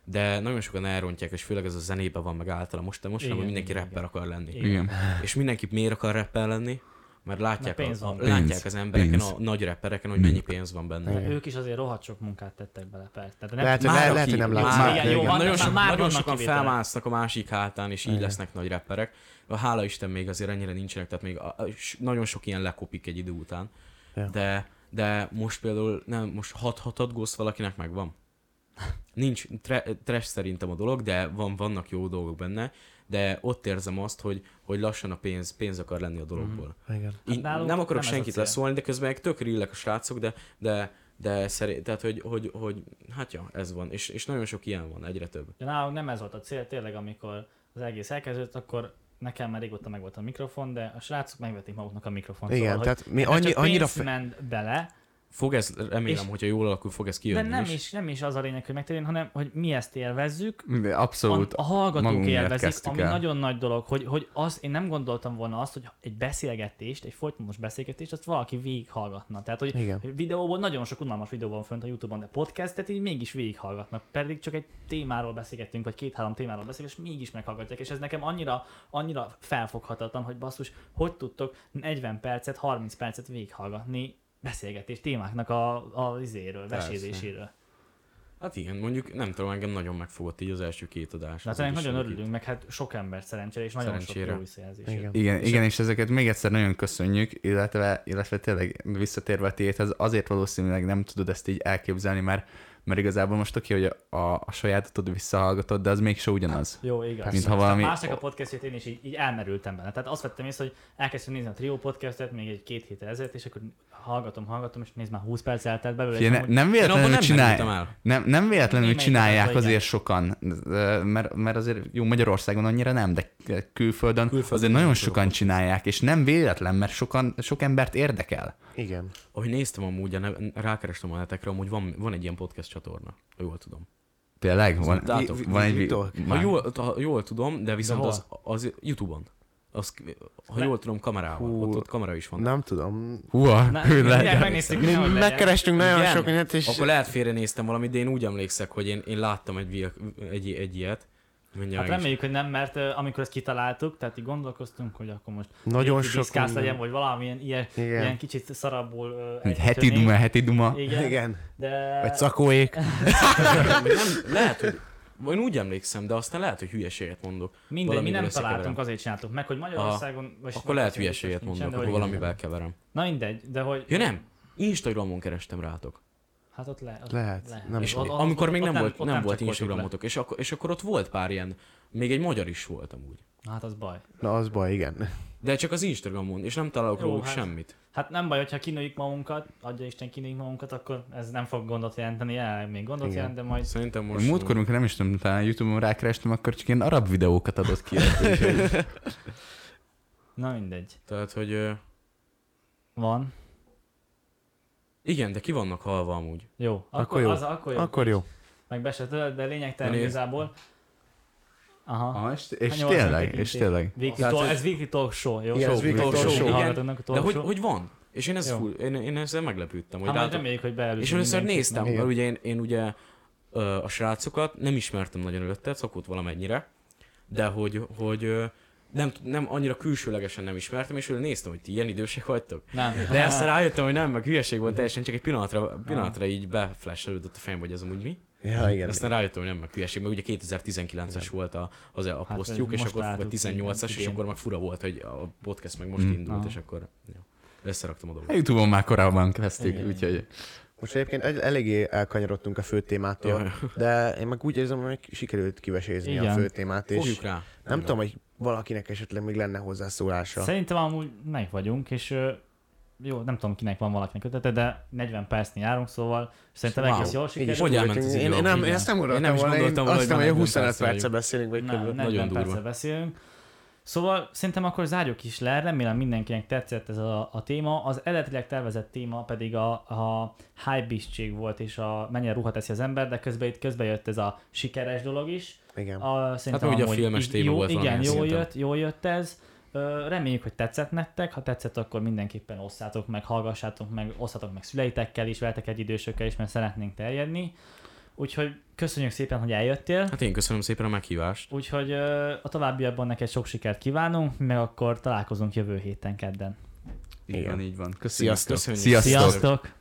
De nagyon sokan elrontják, és főleg ez a zenében van meg általa most, most Igen, mindenki igen, rapper akar lenni. Igen. És mindenki miért akar rapper lenni? Mert látják, Mert pénz van a, benne. látják Pénz. az embereken, Pénz. a nagy rappereken, hogy mennyi pénz van benne. Igen. ők is azért rohadt sok munkát tettek bele, persze. Tehát nem, Lehet, hogy Már lehet, hogy nem már- látszik. igen, de jó, igen. van- nagyon, már so, vannak nagyon sokan kivételek. felmásznak a másik hátán, és így Igen. lesznek nagy rapperek. Hála Isten még azért ennyire nincsenek, tehát még a, nagyon sok ilyen lekopik egy idő után. Ja. De, de most például nem, most 6 6 Ghost valakinek megvan. Nincs tre, trash szerintem a dolog, de van, vannak jó dolgok benne, de ott érzem azt, hogy, hogy lassan a pénz, pénz akar lenni a dologból. Igen. Így nálunk nem akarok nem senkit leszólni, de közben meg tök rillek a srácok, de, de, de szerint, tehát, hogy, hogy, hogy, hát ja, ez van. És, és nagyon sok ilyen van, egyre több. De nálunk nem ez volt a cél, tényleg amikor az egész elkezdődött, akkor nekem már régóta meg volt a mikrofon, de a srácok megvették maguknak a mikrofont. Igen, szóval, tehát mi annyi, csak annyira... pénz Fe... ment bele, Fog ez, remélem, És- hogyha jól alakul, fog ez kijönni de nem is. is, nem is az a lényeg, hogy megtérjen, hanem hogy mi ezt élvezzük, De a, abszolút. a hallgatók magunk miatt élvezik, ami el. nagyon nagy dolog, hogy, hogy az, én nem gondoltam volna azt, hogy egy beszélgetést, egy folytonos beszélgetést, azt valaki végighallgatna. Tehát, hogy Igen. hogy videóból nagyon sok unalmas videó van fönt a Youtube-on, de podcastet így mégis végighallgatnak. Pedig csak egy témáról beszélgettünk, vagy két-három témáról beszélgetünk, és mégis meghallgatják. És ez nekem annyira, annyira felfoghatatlan, hogy basszus, hogy tudtok 40 percet, 30 percet végighallgatni beszélgetés témáknak a, a izéről, Persze. vesézéséről. Hát igen, mondjuk nem tudom, engem nagyon megfogott így az első két adás. Hát ennek nagyon segít. örülünk, meg hát sok ember szerencsére, és nagyon Szerencsére. sok jó visszajelzés. Igen. Igen, igen, és ezeket még egyszer nagyon köszönjük, illetve, illetve tényleg visszatérve a tiédhez, azért valószínűleg nem tudod ezt így elképzelni, mert, mert igazából most oké, hogy a, a, a sajátot visszahallgatod, de az mégse ugyanaz. Jó, igaz. Mint ha valami- Másnak a podcastjét én is így, így elmerültem benne. Tehát azt vettem észre, hogy elkezdtem nézni a Trio podcastet még egy két héttel ezelőtt, és akkor hallgatom, hallgatom, és nézd már 20 perc eltelt belőle. Ugye, ne, amúgy- nem Én véletlenül nem csinálják. Nem, nem véletlenül Némelyik csinálják azért igen. sokan, mert, mert azért jó Magyarországon annyira nem, de külföldön, Külföldön azért nagyon sokan csinálják, és nem véletlen, mert sokan, sok embert érdekel. Igen. Ahogy néztem amúgy, a ne- rákerestem a netekre, amúgy van, van egy ilyen podcast csatorna, ha jól tudom. Tényleg? Van, Tudtátok? van egy... Ha jól, ha jól tudom, de viszont hol? az, az YouTube-on. Az, ha jól tudom, kamerával. Hú. Ott, ott kamera is van. Nem tudom. Húha, Na, le- megnéztük, mi. Megkerestünk nagyon Igen? sok mindent, és... Akkor lehet félrenéztem valamit, de én úgy emlékszek, hogy én, én láttam egy, vi- egy, egy ilyet. Mindjárt Hát meg is- reméljük, hogy nem, mert uh, amikor ezt kitaláltuk, tehát így gondolkoztunk, hogy akkor most Nagyon sok diszkász legyen, vagy valamilyen ilyen, Igen. ilyen kicsit szarabbul uh, Egy heti duma, heti duma. Igen, Igen. de... Vagy szakóék. nem, lehet, hogy én úgy emlékszem, de aztán lehet, hogy hülyeséget mondok. Mindegy, mi nem találtunk, azért csináltuk meg, hogy Magyarországon... vagy Akkor lehet hülyeséget mondok, akkor valamivel keverem. Na mindegy, de hogy... Ja nem, Instagramon kerestem rátok. Hát ott le, ott Lehet, nem És Ott- ott- amikor még ott nem, volt, ott nem, csak volt. Instagramotok, és akkor, és akkor ott volt pár ilyen, még egy magyar is volt amúgy. Hát az baj. Na, az baj, igen. De csak az Instagramon, és nem találok róluk hát- semmit. Hát nem baj, hogyha kinőjük magunkat, adja Isten kinőjük magunkat, akkor ez nem fog gondot jelenteni, jelenleg még gondot Igen. jelent, de majd... Szerintem Most múltkor, amikor nem is tudom, talán Youtube-on rákerestem, akkor csak ilyen arab videókat adott ki. Na mindegy. Tehát, hogy Van. Igen, de ki vannak halva amúgy. Jó. Akkor, Akkor jó. Az, akkor jó. Akkor jó. Meg be se tölt, de lényegtelen Nézd. igazából. Aha. Aha, és, és tényleg, és tényleg. Weekly talk, ez Weekly Talk Show, jó? Igen, ez Weekly talk show. Show. Igen. De hogy, show. hogy van? És én, ezt Jó. full, én, én ezzel meglepődtem, hogy Hát látom. reméljük, hogy beelőzünk És először mindenkit, néztem, mert ugye én, én ugye a srácokat nem ismertem nagyon előtte, szokott valamennyire, de hogy, hogy nem, nem annyira külsőlegesen nem ismertem, és néztem, hogy ti ilyen idősek vagytok. Nem. De aztán rájöttem, hogy nem, meg hülyeség volt teljesen, csak egy pillanatra, pillanatra így beflashelődött a fejembe, hogy ez amúgy mi. Ja, igen. Aztán rájöttem, hogy nem, meg hülyeség, mert ugye 2019-es volt a, az a Hát, posztjuk, és akkor vagy láttuk, 18-as, és akkor meg fura volt, hogy a podcast meg most Mm. indult, Aha. és akkor ja. összeraktam a A dolgot. Youtube-on már korábban kezdtük, Igen. úgyhogy Most egyébként el- eléggé elkanyarodtunk a fő témától, Jaj. de én meg úgy érzem, hogy sikerült kivesézni a Igen. fő témát, és Fogjuk rá. nem tudom, hogy valakinek esetleg még lenne hozzászólása. Szerintem amúgy meg vagyunk, és jó, nem tudom kinek van valakinek ötlete, de 40 percnél járunk, szóval szerintem Wow. egész jól is sikerült. Hogy elment az én, én, nem, én ezt nem Én gondoltam nem is volna, gondoltam én volna, azt hogy hiszem, hogy már 25 40 perce beszélünk, vagy Nem, körülbelül. 40 Nagyon durva. perccel beszélünk. Szóval szerintem akkor zárjuk is le, remélem mindenkinek tetszett ez a, a téma. Az eredetileg tervezett téma pedig a, a hype volt, és a mennyire ruha teszi az ember, de közben itt közben jött ez a sikeres dolog is. Igen. A, szerintem ugye a filmes így téma jó, volt Igen, jól szinten. jött, jól jött ez. Reméljük, hogy tetszett nektek. Ha tetszett, akkor mindenképpen osszátok meg, hallgassátok meg, osszatok meg szüleitekkel is, veletek egy idősökkel is, mert szeretnénk terjedni. Úgyhogy köszönjük szépen, hogy eljöttél. Hát én köszönöm szépen a meghívást. Úgyhogy a továbbiakban neked sok sikert kívánunk, meg akkor találkozunk jövő héten kedden. Igen. így van. Köszönjük. Sziasztok. Köszönjük. Sziasztok. Sziasztok!